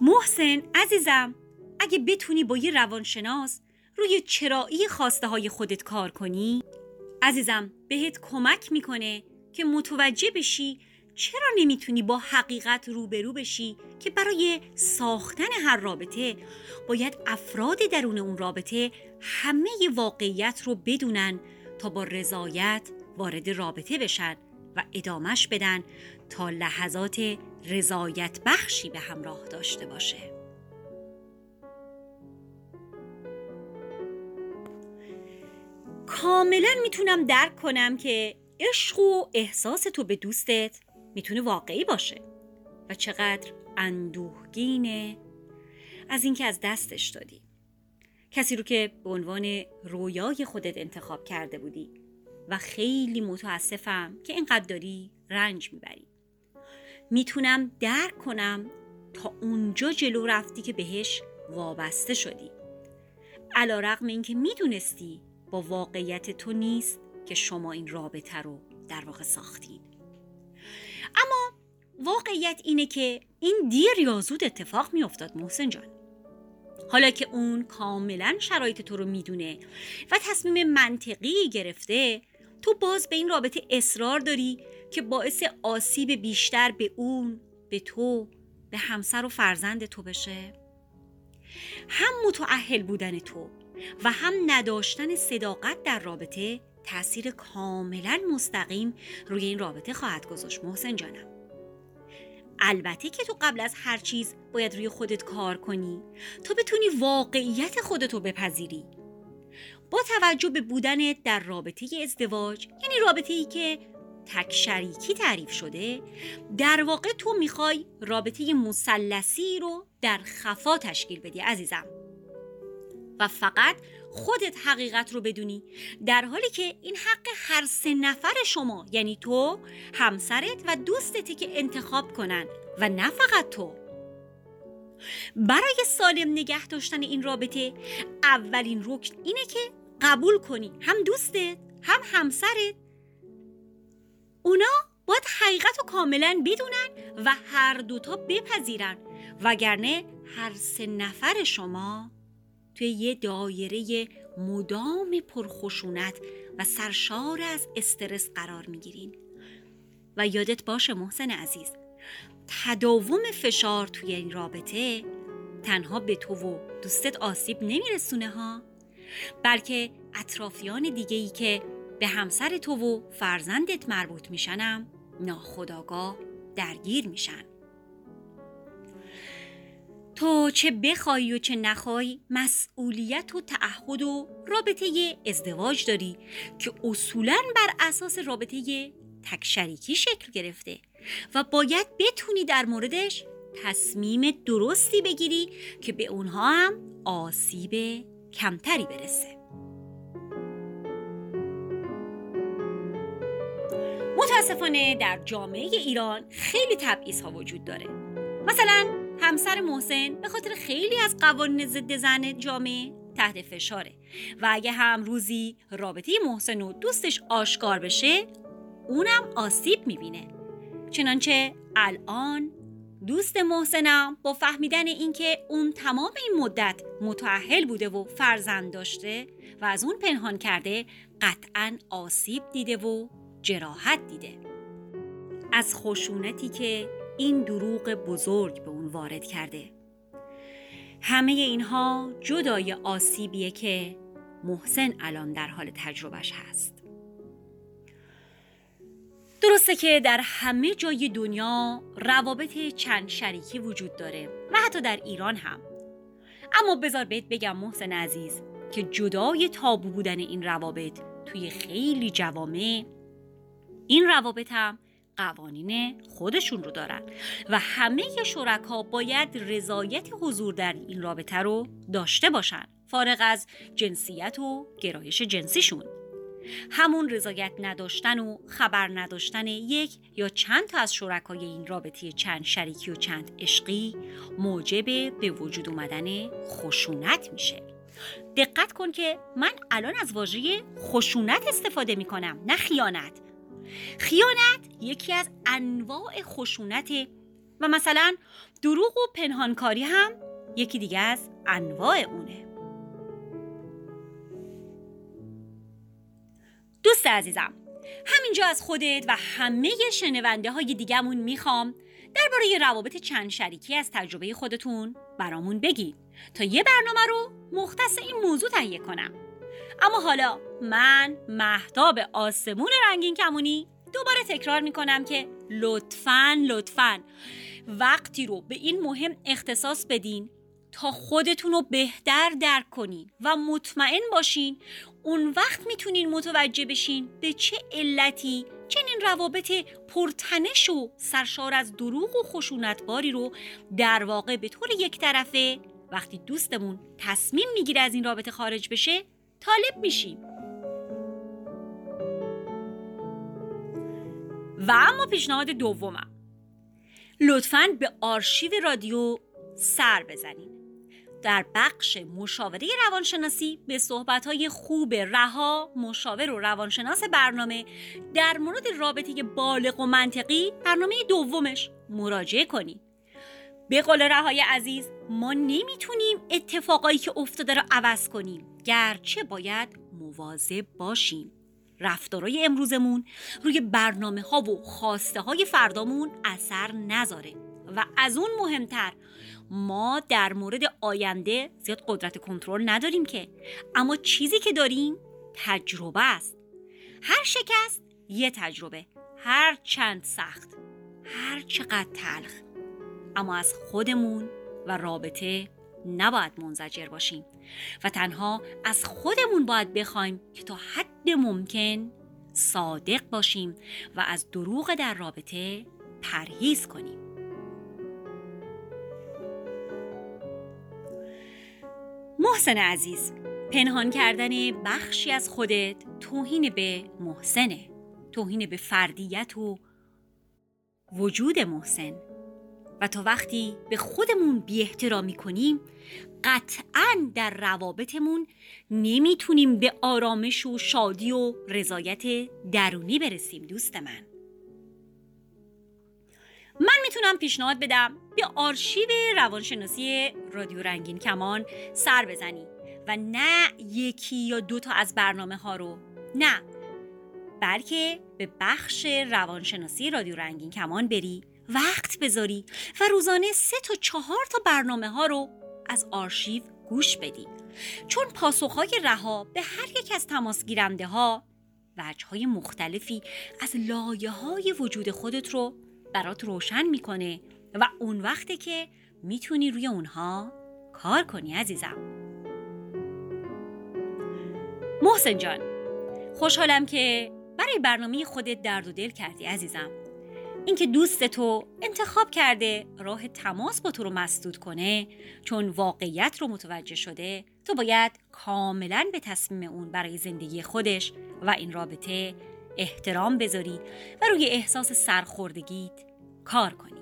محسن عزیزم اگه بتونی با یه روانشناس روی چرایی خواسته های خودت کار کنی عزیزم بهت کمک می‌کنه که متوجه بشی چرا نمی‌تونی با حقیقت روبرو بشی که برای ساختن هر رابطه باید افراد درون اون رابطه همه واقعیت رو بدونن تا با رضایت وارد رابطه بشن و ادامش بدن تا لحظات رضایت بخشی به همراه داشته باشه. کاملا می‌تونم درک کنم که عشق و احساس تو به دوستت می‌تونه واقعی باشه و چقدر اندوهگینه از اینکه از دستش دادی. کسی رو که به عنوان رویای خودت انتخاب کرده بودی و خیلی متاسفم که اینقدر داری رنج می‌بری. می‌تونم درک کنم تا اونجا جلو رفتی که بهش وابسته شدی. علا رقم اینکه می‌دونستی با واقعیت تو نیست که شما این رابطه رو در واقع ساختین. اما واقعیت اینه که این دیر یا زود اتفاق میافتاد محسن جان. حالا که اون کاملا شرایط تو رو می‌دونه و تصمیم منطقی گرفته تو باز به این رابطه اصرار داری که باعث آسیب بیشتر به اون به تو به همسر و فرزند تو بشه. هم متعهل بودن تو و هم نداشتن صداقت در رابطه تاثیر کاملا مستقیم روی این رابطه خواهد گذاشت محسن جانم. البته که تو قبل از هر چیز باید روی خودت کار کنی. تا بتونی واقعیت خودتو بپذیری. با توجه به بودنت در رابطه ازدواج یعنی رابطه ای که تک شریکی تعریف شده در واقع تو می‌خوای رابطه مثلثی رو در خفا تشکیل بدی عزیزم. و فقط خودت حقیقت رو بدونی. در حالی که این حق هر سه نفر شما یعنی تو همسرت و دوستتی که انتخاب کنن و نه فقط تو. برای سالم نگه داشتن این رابطه اولین رکن اینه که قبول کنی. هم دوستت هم همسرت. اونا باید حقیقت رو کاملا بدونن و هر دوتا بپذیرن. وگرنه هر سه نفر شما توی یه دایره مدام پرخشونت و سرشار از استرس قرار می‌گیرین. و یادت باشه محسن عزیز تداوم فشار توی این رابطه تنها به تو و دوستت آسیب نمیرسونه ها. بلکه اطرافیان دیگه ای که به همسر تو و فرزندت مربوط میشنم ناخداگاه درگیر میشن. تو چه بخوای و چه نخوای مسئولیت و تعهد و رابطه ازدواج داری که اصولا بر اساس رابطه تک شریکی شکل گرفته و باید بتونی در موردش تصمیم درستی بگیری که به اونها هم آسیب کمتری برسه. متاسفانه در جامعه ایران خیلی تبعیض ها وجود داره. مثلا همسر محسن به خاطر خیلی از قوانین ضد زن جامعه تحت فشاره. و اگه هم روزی رابطه محسن و دوستش آشکار بشه اونم آسیب می‌بینه. چنانچه الان دوست محسنم با فهمیدن اینکه اون تمام این مدت متعهل بوده و فرزند داشته و از اون پنهان کرده قطعا آسیب دیده و جراحت دیده. از خشونتی که این دروغ بزرگ به اون وارد کرده. همه اینها جدای آسیبیه که محسن الان در حال تجربهش هست. درسته که در همه جای دنیا روابط چند شریکی وجود داره و حتی در ایران هم. اما بذار بهت بگم محسن عزیز که جدای تابو بودن این روابط توی خیلی جوامع این روابط هم قوانین خودشون رو دارن و همه شرکا باید رضایت حضور در این رابطه رو داشته باشن فارغ از جنسیت و گرایش جنسیشون. همون رضایت نداشتن و خبر نداشتن یک یا چند تا از شرکای این رابطه چند شریکی و چند عشقی موجب به وجود اومدن خشونت میشه. دقت کن که من الان از واژه خشونت استفاده می‌کنم نه خیانت. خیانت یکی از انواع خشونته و مثلا دروغ و پنهانکاری هم یکی دیگه از انواع اونه. دوست عزیزم همینجا از خودت و همه شنونده های دیگمون می‌خوام درباره روابط چند شریکی از تجربه خودتون برامون بگید تا یه برنامه رو مختص این موضوع تهیه کنم. اما حالا من محتاب آسمون رنگین کمونی دوباره تکرار می‌کنم که لطفا لطفا وقتی رو به این مهم اختصاص بدین تا خودتون رو بهتر درک کنین و مطمئن باشین اون وقت می‌تونین متوجه بشین به چه علتی چنین روابط پرتنش و سرشار از دروغ و خشونتباری رو در واقع به طور یک طرفه وقتی دوستمون تصمیم می‌گیره از این رابطه خارج بشه طالب میشیم. و اما پیشنهاد دومم. لطفا به آرشیو رادیو سر بزنید. در بخش مشاوره روانشناسی به صحبتهای خوب رها مشاور و روانشناس برنامه در مورد رابطه بالغ و منطقی برنامه دومش مراجعه کنید. به قول رهای عزیز ما نمی‌تونیم اتفاقایی که افتاده را عوض کنیم. گرچه باید مواظب باشیم. رفتارای امروزمون روی برنامه ها و خواسته های فردامون اثر نذاره. و از اون مهمتر ما در مورد آینده زیاد قدرت کنترل نداریم که اما چیزی که داریم تجربه است. هر شکست یه تجربه هر چند سخت هر چقدر تلخ. اما از خودمون و رابطه نباید منزجر باشیم و تنها از خودمون باید بخوایم که تا حد ممکن صادق باشیم و از دروغ در رابطه پرهیز کنیم. محسن عزیز پنهان کردن بخشی از خودت توهین به محسنه. توهین به فردیت و وجود محسن. و تا وقتی به خودمون بی احترامی کنیم قطعا در روابطمون نمی‌تونیم به آرامش و شادی و رضایت درونی برسیم دوست من. من می‌تونم پیشنهاد بدم به آرشیو روانشناسی رادیو رنگین کمان سر بزنی و نه یکی یا دو تا از برنامه ها رو. نه بلکه به بخش روانشناسی رادیو رنگین کمان بری. وقت بذاری و روزانه سه تا چهار تا برنامه ها رو از آرشیو گوش بدی. چون پاسخهای رها به هر یک از تماس گیرنده ها وجه های مختلفی از لایه های وجود خودت رو برات روشن می‌کنه و اون وقته که می‌تونی روی اونها کار کنی عزیزم. محسن جان خوشحالم که برای برنامه خودت درد و دل کردی عزیزم. اینکه دوست تو انتخاب کرده راه تماس با تو رو مسدود کنه چون واقعیت رو متوجه شده تو باید کاملا به تصمیم اون برای زندگی خودش و این رابطه احترام بذاری و روی احساس سرخوردگیت کار کنی.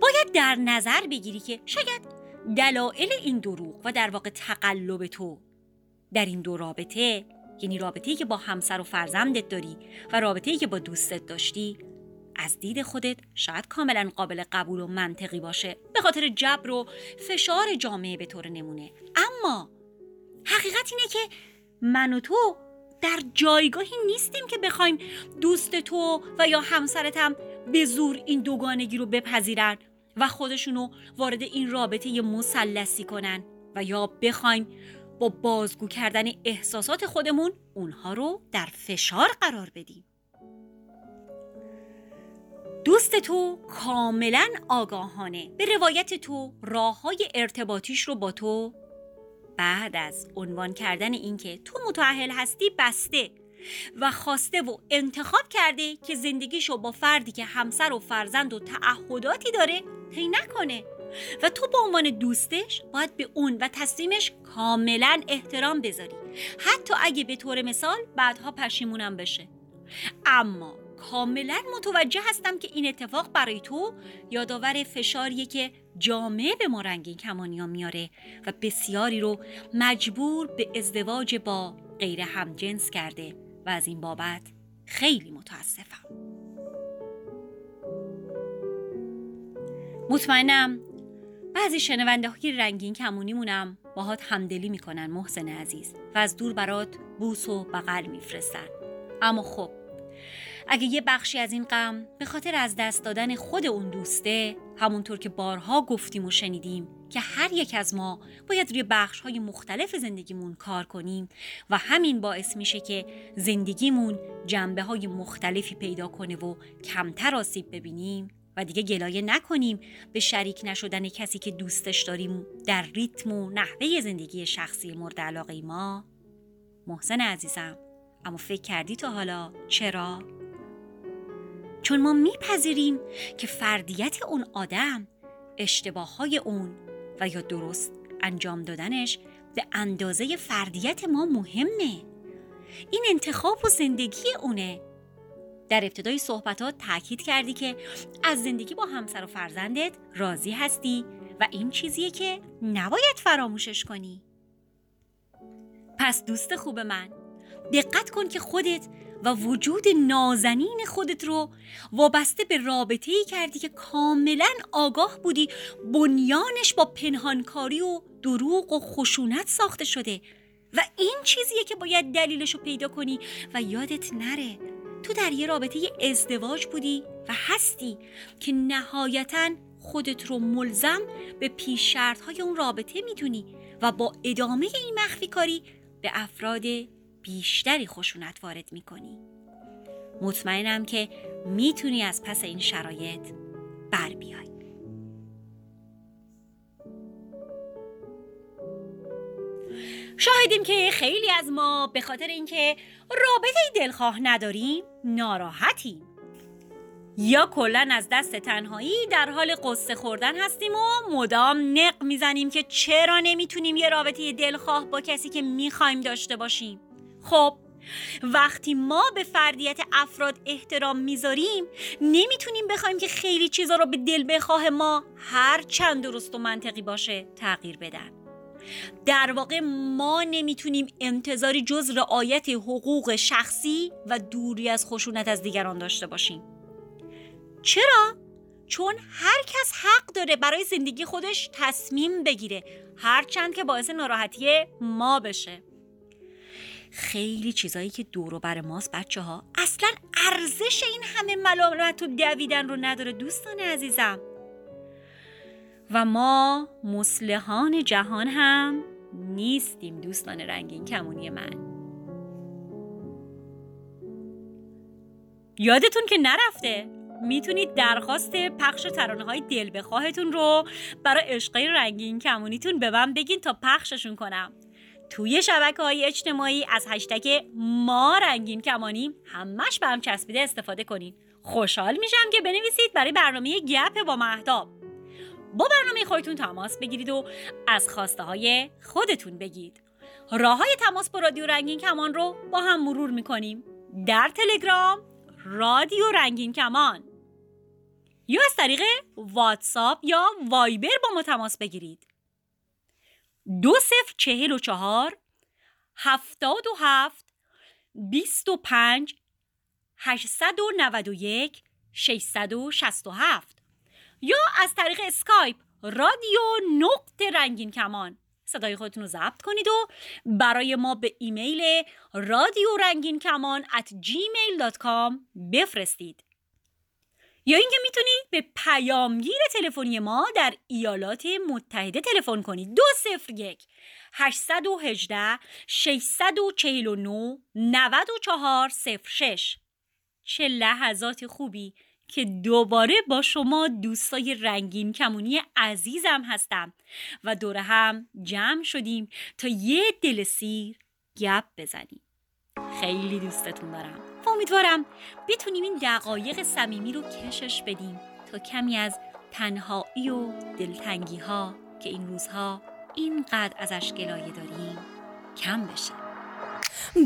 باید در نظر بگیری که شاید دلایل این دروغ و در واقع تقلب تو در این دو رابطه یعنی رابطه‌ای که با همسر و فرزندت داری و رابطه‌ای که با دوستت داشتی از دید خودت شاید کاملا قابل قبول و منطقی باشه. به خاطر جبر و فشار جامعه به طور نمونه. اما حقیقت اینه که من و تو در جایگاهی نیستیم که بخوایم دوست تو و یا همسرتم به زور این دوگانگی رو بپذیرن و خودشونو وارد این رابطه مسلسی کنن و یا بخوایم با بازگو کردن احساسات خودمون اونها رو در فشار قرار بدیم. دوست تو کاملا آگاهانه. به روایت تو راه های ارتباطیش رو با تو بعد از عنوان کردن اینکه تو متعهل هستی بسته و خواسته و انتخاب کرده که زندگیشو با فردی که همسر و فرزند و تعهداتی داره طی نکنه. و تو به عنوان دوستش باید به اون و تصمیمش کاملا احترام بذاری. حتی اگه به طور مثال بعدها پشیمونم بشه. اما کاملا متوجه هستم که این اتفاق برای تو یادآور فشاریه که جامعه به ما رنگین کمانیا میاره و بسیاری رو مجبور به ازدواج با غیر همجنس کرده و از این بابت خیلی متاسفم. مطمئنم بعضی شنونده های رنگین کمونیمونم باهات همدلی می‌کنن محسن عزیز. و از دور برات بوس و بغل میفرستن. اما خب اگه یه بخشی از این غم به خاطر از دست دادن خود اون دوسته همونطور که بارها گفتیم و شنیدیم که هر یک از ما باید روی بخش های مختلف زندگیمون کار کنیم و همین باعث میشه که زندگیمون جنبه های مختلفی پیدا کنه و کمتر آسیب ببینیم و دیگه گلایه نکنیم به شریک نشدن کسی که دوستش داریم در ریتم و نحوه زندگی شخصی مورد علاقه ما محسن عزیزم اما فکر کردی تا حالا چرا؟ چون ما میپذیریم که فردیت اون آدم اشتباه های اون و یا درست انجام دادنش به اندازه فردیت ما مهمه. این انتخاب و زندگی اونه. در ابتدای صحبتات تاکید کردی که از زندگی با همسر و فرزندت راضی هستی و این چیزیه که نباید فراموشش کنی. پس دوست خوب من دقت کن که خودت و وجود نازنین خودت رو وابسته به رابطه ای کردی که کاملا آگاه بودی بنیانش با پنهانکاری و دروغ و خشونت ساخته شده و این چیزیه که باید دلیلش رو پیدا کنی و یادت نره. تو در یه رابطه ازدواج بودی و هستی که نهایتا خودت رو ملزم به پیش های اون رابطه می‌دونی و با ادامه این مخفی کاری به افراد بیشتری خشونت وارد می‌کنی. مطمئنم که می‌تونی از پس این شرایط بر بیای. شاهدیم که خیلی از ما به خاطر اینکه رابطه دلخواه نداریم ناراحتیم. یا کلا از دست تنهایی در حال قصه خوردن هستیم و مدام نق می‌زنیم که چرا نمی‌تونیم یه رابطه دلخواه با کسی که می‌خوایم داشته باشیم. خب وقتی ما به فردیت افراد احترام می‌ذاریم نمی‌تونیم بخوایم که خیلی چیزا رو به دل بخواه ما هر چند درست و منطقی باشه تغییر بدن. در واقع ما نمی‌تونیم انتظاری جز رعایت حقوق شخصی و دوری از خشونت از دیگران داشته باشیم. چرا؟ چون هر کس حق داره برای زندگی خودش تصمیم بگیره هرچند که باعث ناراحتی ما بشه. خیلی چیزایی که دور بر ماست بچه ها اصلا ارزش این همه ملامت و دویدن رو نداره دوستان عزیزم. و ما مسلحان جهان هم نیستیم دوستان رنگین کمونی من. یادتون که نرفته. می‌تونید درخواست پخش ترانه های دل بخواهتون رو برای عشقای رنگین کمونیتون به من بگین تا پخششون کنم. توی شبکه های اجتماعی از هشتگ ما رنگین کمانی همش به هم چسبیده استفاده کنید خوشحال میشم که بنویسید برای برنامه گپ با مهداب با برنامه خودتون تماس بگیرید و از خواسته های خودتون بگید. راه های تماس با رادیو رنگین کمان رو با هم مرور می‌کنیم. در تلگرام رادیو رنگین کمان. یا از طریق واتساپ یا وایبر با ما تماس بگیرید. دو صفر چهل و چهار هفتاد و هفت بیست و پنج هشتصد و نود و یک ششصد و شست و هفت. یا از طریق اسکایپ رادیو نقطه رنگین کمان. صدای خودتون رو ضبط کنید و برای ما به ایمیل رادیو رنگین کمان at gmail.com بفرستید. یا اینکه می‌تونید به پیامگیر تلفنی ما در ایالات متحده تلفن کنید دو صفر یک 818 649 94 06 چه لحظات خوبی که دوباره با شما دوستای رنگین کمونی عزیزم هستم و دور هم جمع شدیم تا یه دل سیر گپ بزنیم. خیلی دوستتون دارم. امیدوارم بتونیم این دقایق صمیمی رو کشش بدیم تا کمی از تنهایی و دلتنگی ها که این روزها اینقدر ازش گلایه داریم کم بشه.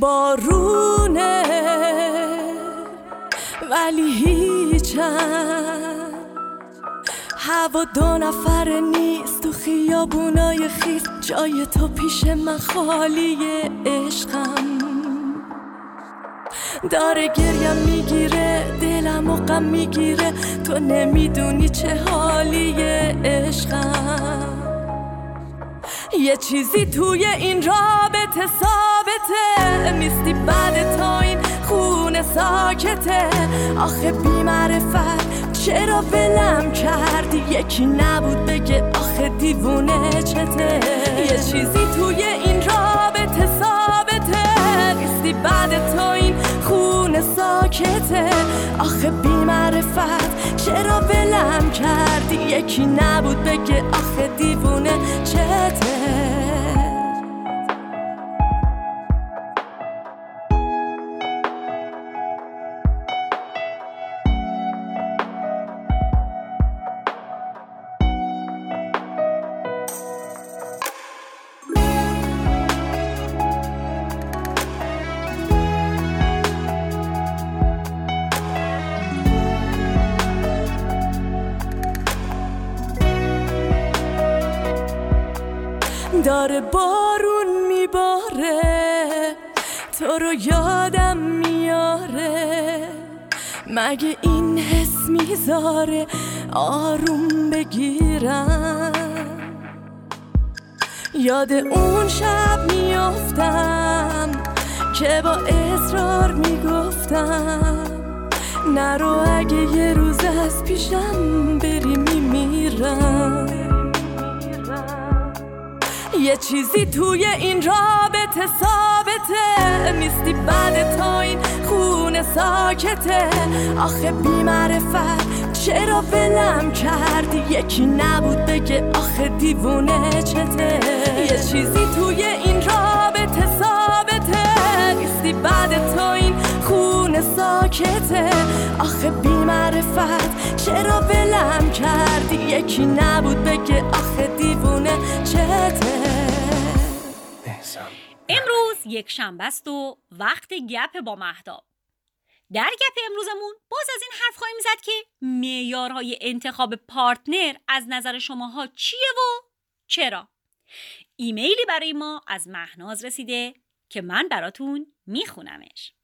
بارونه ولی هیچم هوا دو نفر نیست تو خیابونای خیس جای تو پیش من خالیه عشقم. داره گریم می‌گیره دلم و غم می‌گیره. تو نمی‌دونی چه حالیه عشقم. یه چیزی توی این رابطه ثابته. میستی بعد تا این خونه ساکته. آخه بی معرفت چرا ولم کردی؟ یکی نبود بگه آخه دیوونه چته. یه چیزی توی این رابطه ثابته. نیستی بعد تو این ساکته آخه بی معرفت چرا ولم کردی؟ یکی نبود بگه آخه دیوونه چته. داره بارون میباره تو رو یادم میاره. مگه این حس می‌ذاره آروم بگیرم؟ یاد اون شب میافتم که با اصرار می‌گفتم نرو اگه یه روز از پیشم بری میمیرم. یه چیزی توی این رابطه ثابته. نیستی بعد تا این خونه ساکته. آخه بی معرفت چرا ولم کردی؟ یکی نبود بگه آخه دیوونه چته. یه چیزی توی این رابطه ثابته. نیستی بعد تا این خونه ساکته. آخه بی معرفت. چرا ولم کردی؟ یکی نبود بگه آخه دیوونه چته. امروز یک شنبه است و وقت گپ با مهداب در گپ امروزمون باز از این حرف خواهیم زد که معیارهای انتخاب پارتنر از نظر شماها چیه و چرا؟ ایمیلی برای ما از مهناز رسیده که من براتون میخونمش.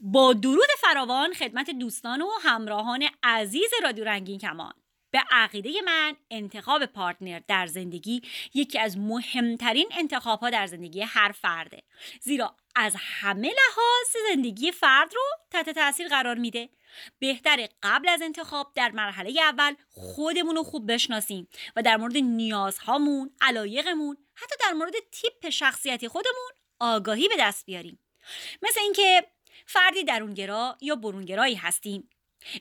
با درود فراوان خدمت دوستان و همراهان عزیز رادیو رنگین کمان. به عقیده من انتخاب پارتنر در زندگی یکی از مهمترین انتخاب ها در زندگی هر فرده. زیرا از همه لحاظ زندگی فرد رو تحت تاثیر قرار میده. بهتره قبل از انتخاب در مرحله اول خودمون رو خوب بشناسیم و در مورد نیازهامون علایقمون حتی در مورد تیپ شخصیتی خودمون آگاهی به دست بیاریم. مثل اینکه فردی درونگرا یا برونگرایی هستیم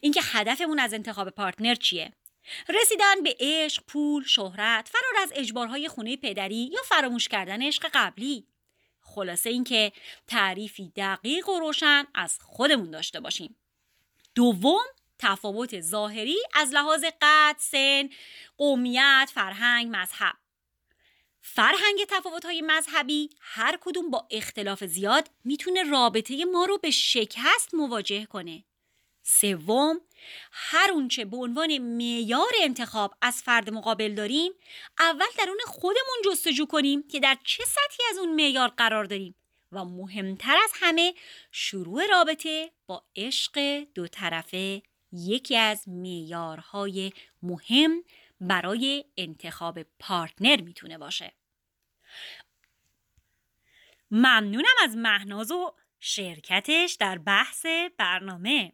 اینکه هدفمون از انتخاب پارتنر چیه رسیدن به عشق، پول، شهرت، فرار از اجبارهای خونه پدری یا فراموش کردن عشق قبلی. خلاصه اینکه تعریفی دقیق و روشن از خودمون داشته باشیم. دوم تفاوت ظاهری از لحاظ قد، سن، قومیت، فرهنگ، مذهب. فرهنگ تفاوت‌های مذهبی هر کدوم با اختلاف زیاد می‌تونه رابطه ما رو به شکست مواجه کنه. سوم هر اونچه به عنوان معیار انتخاب از فرد مقابل داریم اول درون خودمون جستجو کنیم که در چه سطحی از اون معیار قرار داریم و مهمتر از همه شروع رابطه با عشق دو طرفه یکی از معیارهای مهم برای انتخاب پارتنر می‌تونه باشه ممنونم از مهناز و شرکتش در بحث برنامه.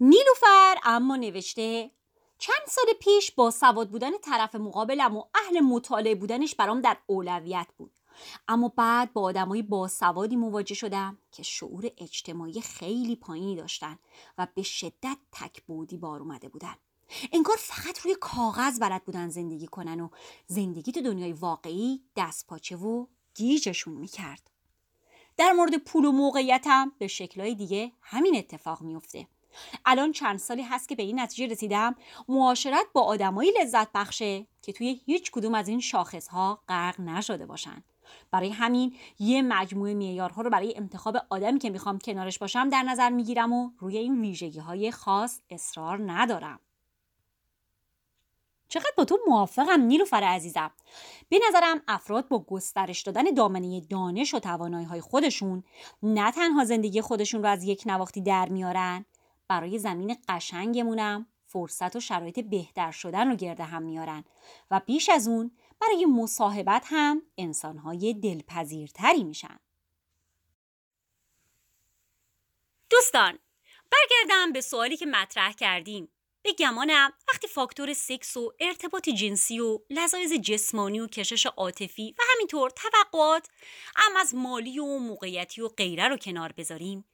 نیلوفر اما نوشته چند سال پیش با سواد بودن طرف مقابلم و اهل مطالعه بودنش برام در اولویت بود. اما بعد با آدمایی با سوادی مواجه شدم که شعور اجتماعی خیلی پایینی داشتن و به شدت تکبودی بار اومده بودن. انگار فقط روی کاغذ بلد بودن زندگی کنن و زندگی تو دنیای واقعی دست پاچه و گیجشون می‌کرد. در مورد پول و موقعیتم به شکلهای دیگه همین اتفاق میفته الان چند سالی هست که به این نتیجه رسیدم. معاشرت با آدمایی لذت بخشه که توی هیچ کدوم از این شاخص ها غرق نشده باشن. برای همین یه مجموعه معیارها رو برای انتخاب آدمی که می‌خوام کنارش باشم در نظر می‌گیرم و روی این ویژگی های خاص اصرار ندارم. چقدر با تو موافقم نیلوفر عزیزم به نظرم افراد با گسترش دادن دامنه دانش و توانایی های خودشون نه تنها زندگی خودشون رو از یک نواختی در میارن برای زمین قشنگمونم فرصت و شرایط بهتر شدن رو گرده هم میارن و بیش از اون برای مصاحبت هم انسانهای دلپذیرتری میشن. دوستان برگردم به سوالی که مطرح کردیم به گمانم وقتی فاکتور سکس و ارتباط جنسی و لذایز جسمانی و کشش عاطفی و همینطور توقعات ام از مالی و موقعیتی و غیره رو کنار بذاریم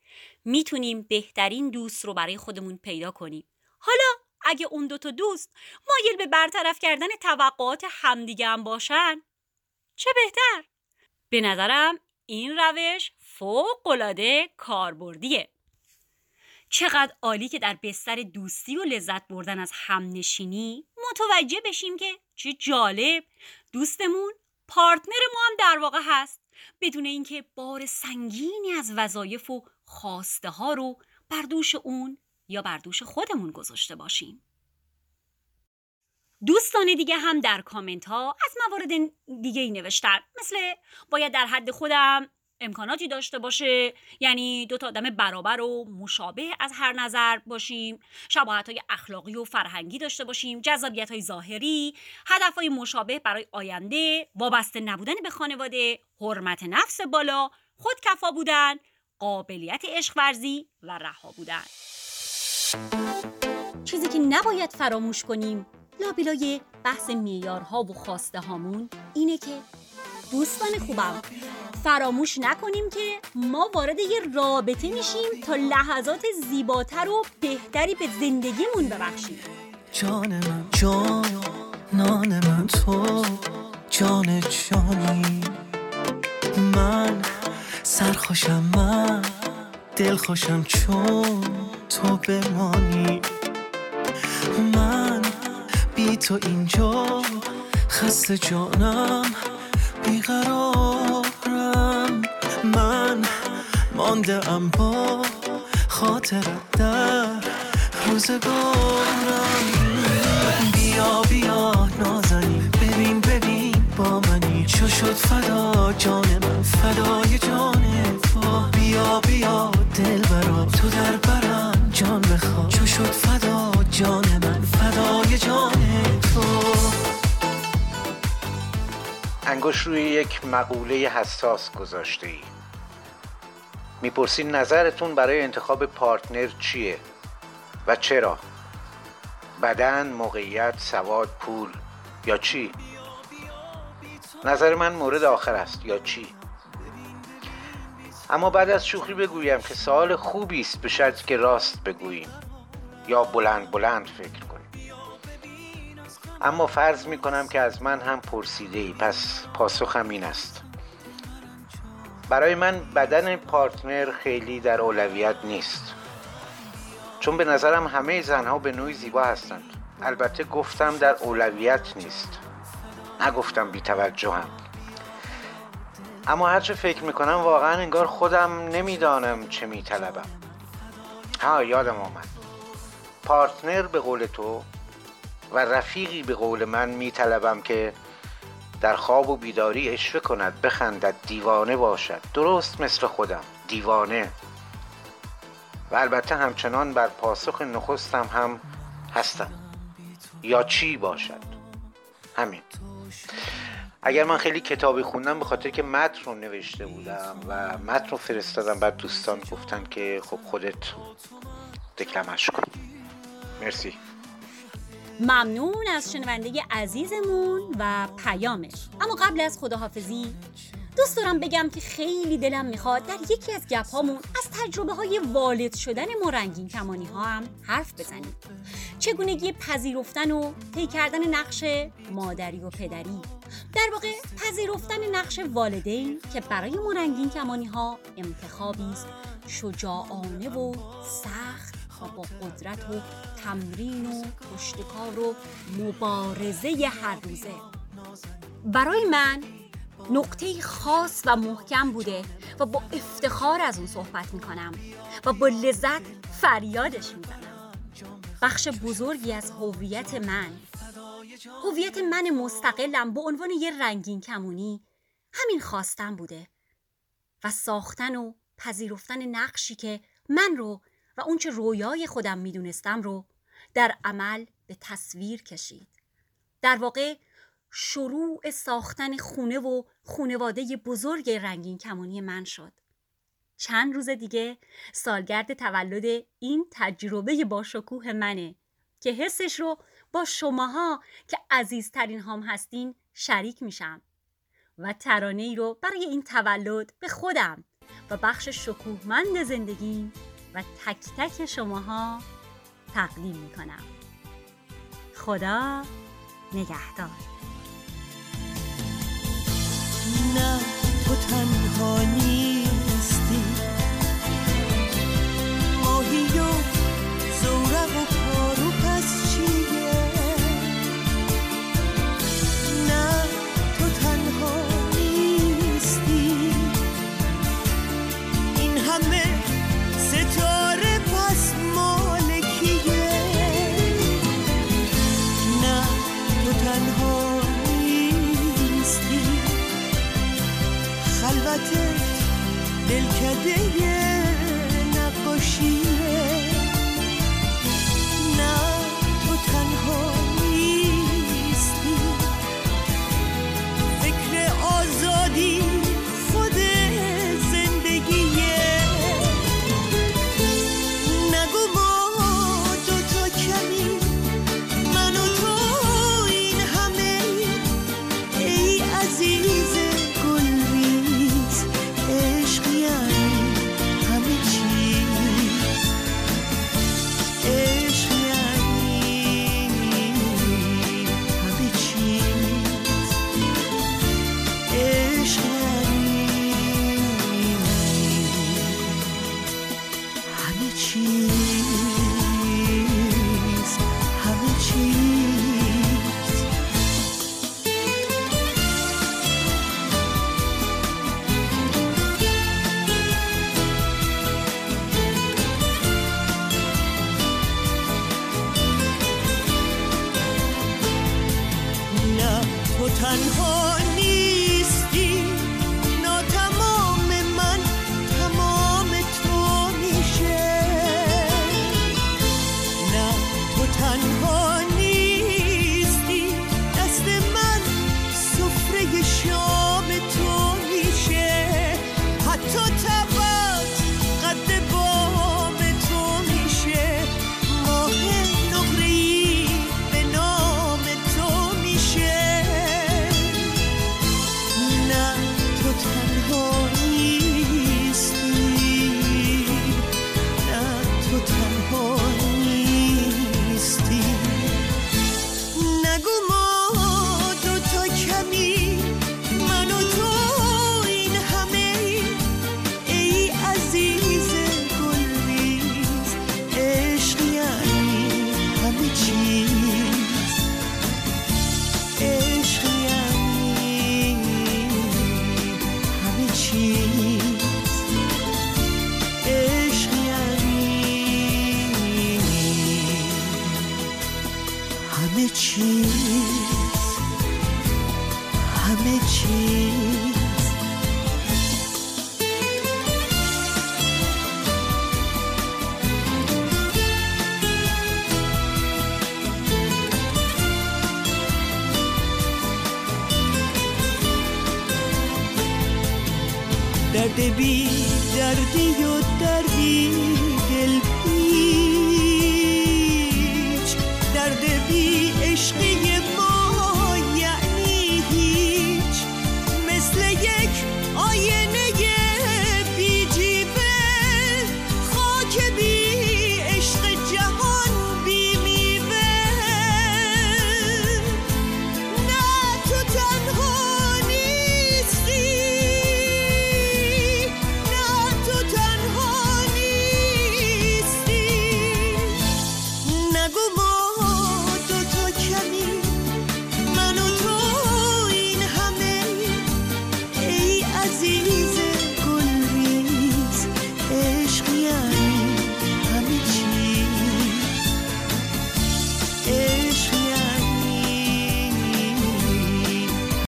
می‌تونیم بهترین دوست رو برای خودمون پیدا کنیم. حالا اگه اون دوتا دوست مایل به برطرف کردن توقعات همدیگه هم باشن چه بهتر؟ به نظرم این روش فوق العاده کاربردیه. چقدر عالی که در بستر دوستی و لذت بردن از همنشینی متوجه بشیم که چه جالب. دوستمون پارتنر ما هم در واقع هست. بدون اینکه بار سنگینی از وظایف و خواسته ها رو بر دوش اون یا بر دوش خودمون گذاشته باشیم. دوستان دیگه هم در کامنت ها از موارد دیگه ای نوشتن. مثل باید در حد خودم امکاناتی داشته باشه. یعنی دو تا آدم برابر و مشابه از هر نظر باشیم. شباهت های اخلاقی و فرهنگی داشته باشیم. جذابیت های ظاهری. هدف های مشابه برای آینده. وابسته نبودن به خانواده. حرمت نفس بالا. خودکفا بودن. قابلیت عشق ورزی و رها بودن. چیزی که نباید فراموش کنیم لابلای بحث میارها و خواسته هامون اینه که دوستان خوبم. فراموش نکنیم که ما وارد یه رابطه میشیم تا لحظات زیباتر و بهتری به زندگیمون ببخشیم. جان من جان نان من تو جان جانی. من سرخوشم من دل خوشم چون تو بمانی. من بی تو اینجا خسته جانم. بیقرارم. من مانده ام با خاطرت در روزگارم. بیا بیا نازنی ببین ببین با منی. چو شد فدا جان من فدای جان تو. بیا بیا. انگوش روی یک مقوله حساس گذاشته ای می‌پرسین نظرتون برای انتخاب پارتنر چیه و چرا؟ بدن موقعیت سواد پول یا چی؟ نظر من مورد آخر است یا چی؟ اما بعد از شوخی بگویم که سوال خوبی است به شرطی که راست بگوییم یا بلند بلند فکر کنیم. اما فرض می کنم که از من هم پرسیده ای پس پاسخم این است. برای من بدن پارتنر خیلی در اولویت نیست. چون به نظرم همه زنها به نوعی زیبا هستند. البته گفتم در اولویت نیست. نگفتم بی توجه هم. اما هرچه فکر می‌کنم واقعا انگار خودم نمی‌دانم چه میطلبم. ها یادم آمد. پارتنر به قول تو و رفیقی به قول من میطلبم که در خواب و بیداری اشوه کند بخندد دیوانه باشد. درست مثل خودم دیوانه. و البته همچنان بر پاسخ نخستم هم هستم. یا چی باشد؟ همین. اگر من خیلی کتابی خوندم به خاطر که متن رو نوشته بودم و متن رو فرستادم بعد دوستان گفتن که خب خودت دکلمش کن. مرسی. ممنون از شنونده عزیزمون و پیامش. اما قبل از خداحافظی دوست دارم بگم که خیلی دلم می‌خواد در یکی از گپ هامون از تجربه های والد شدن ما رنگین کمانی ها هم حرف بزنیم. چگونگی پذیرفتن و طی کردن نقش مادری و پدری. در واقع پذیرفتن نقش والدین که برای ما رنگین کمانی ها انتخابی است شجاعانه و سخت با قدرت و تمرین و پشتکار و مبارزه هر روزه. برای من نقطه خاص و محکم بوده و با افتخار از اون صحبت می‌کنم و با لذت فریادش می‌زنم. بخش بزرگی از هویت من. هویت من مستقلم به عنوان یه رنگین کمونی همین خواستم بوده و ساختن و پذیرفتن نقشی که من رو و اونچه رویای خودم می‌دونستم رو در عمل به تصویر کشید. در واقع شروع ساختن خونه و خونواده بزرگ رنگین کمانی من شد. چند روز دیگه سالگرد تولد این تجربه با شکوه منه که حسش رو با شماها که عزیزترین هم هستین شریک میشم و ترانه ای رو برای این تولد به خودم و بخش شکوهمند زندگیم و تک تک شماها تقدیم می‌کنم. خدا نگهدار. نه تو تنها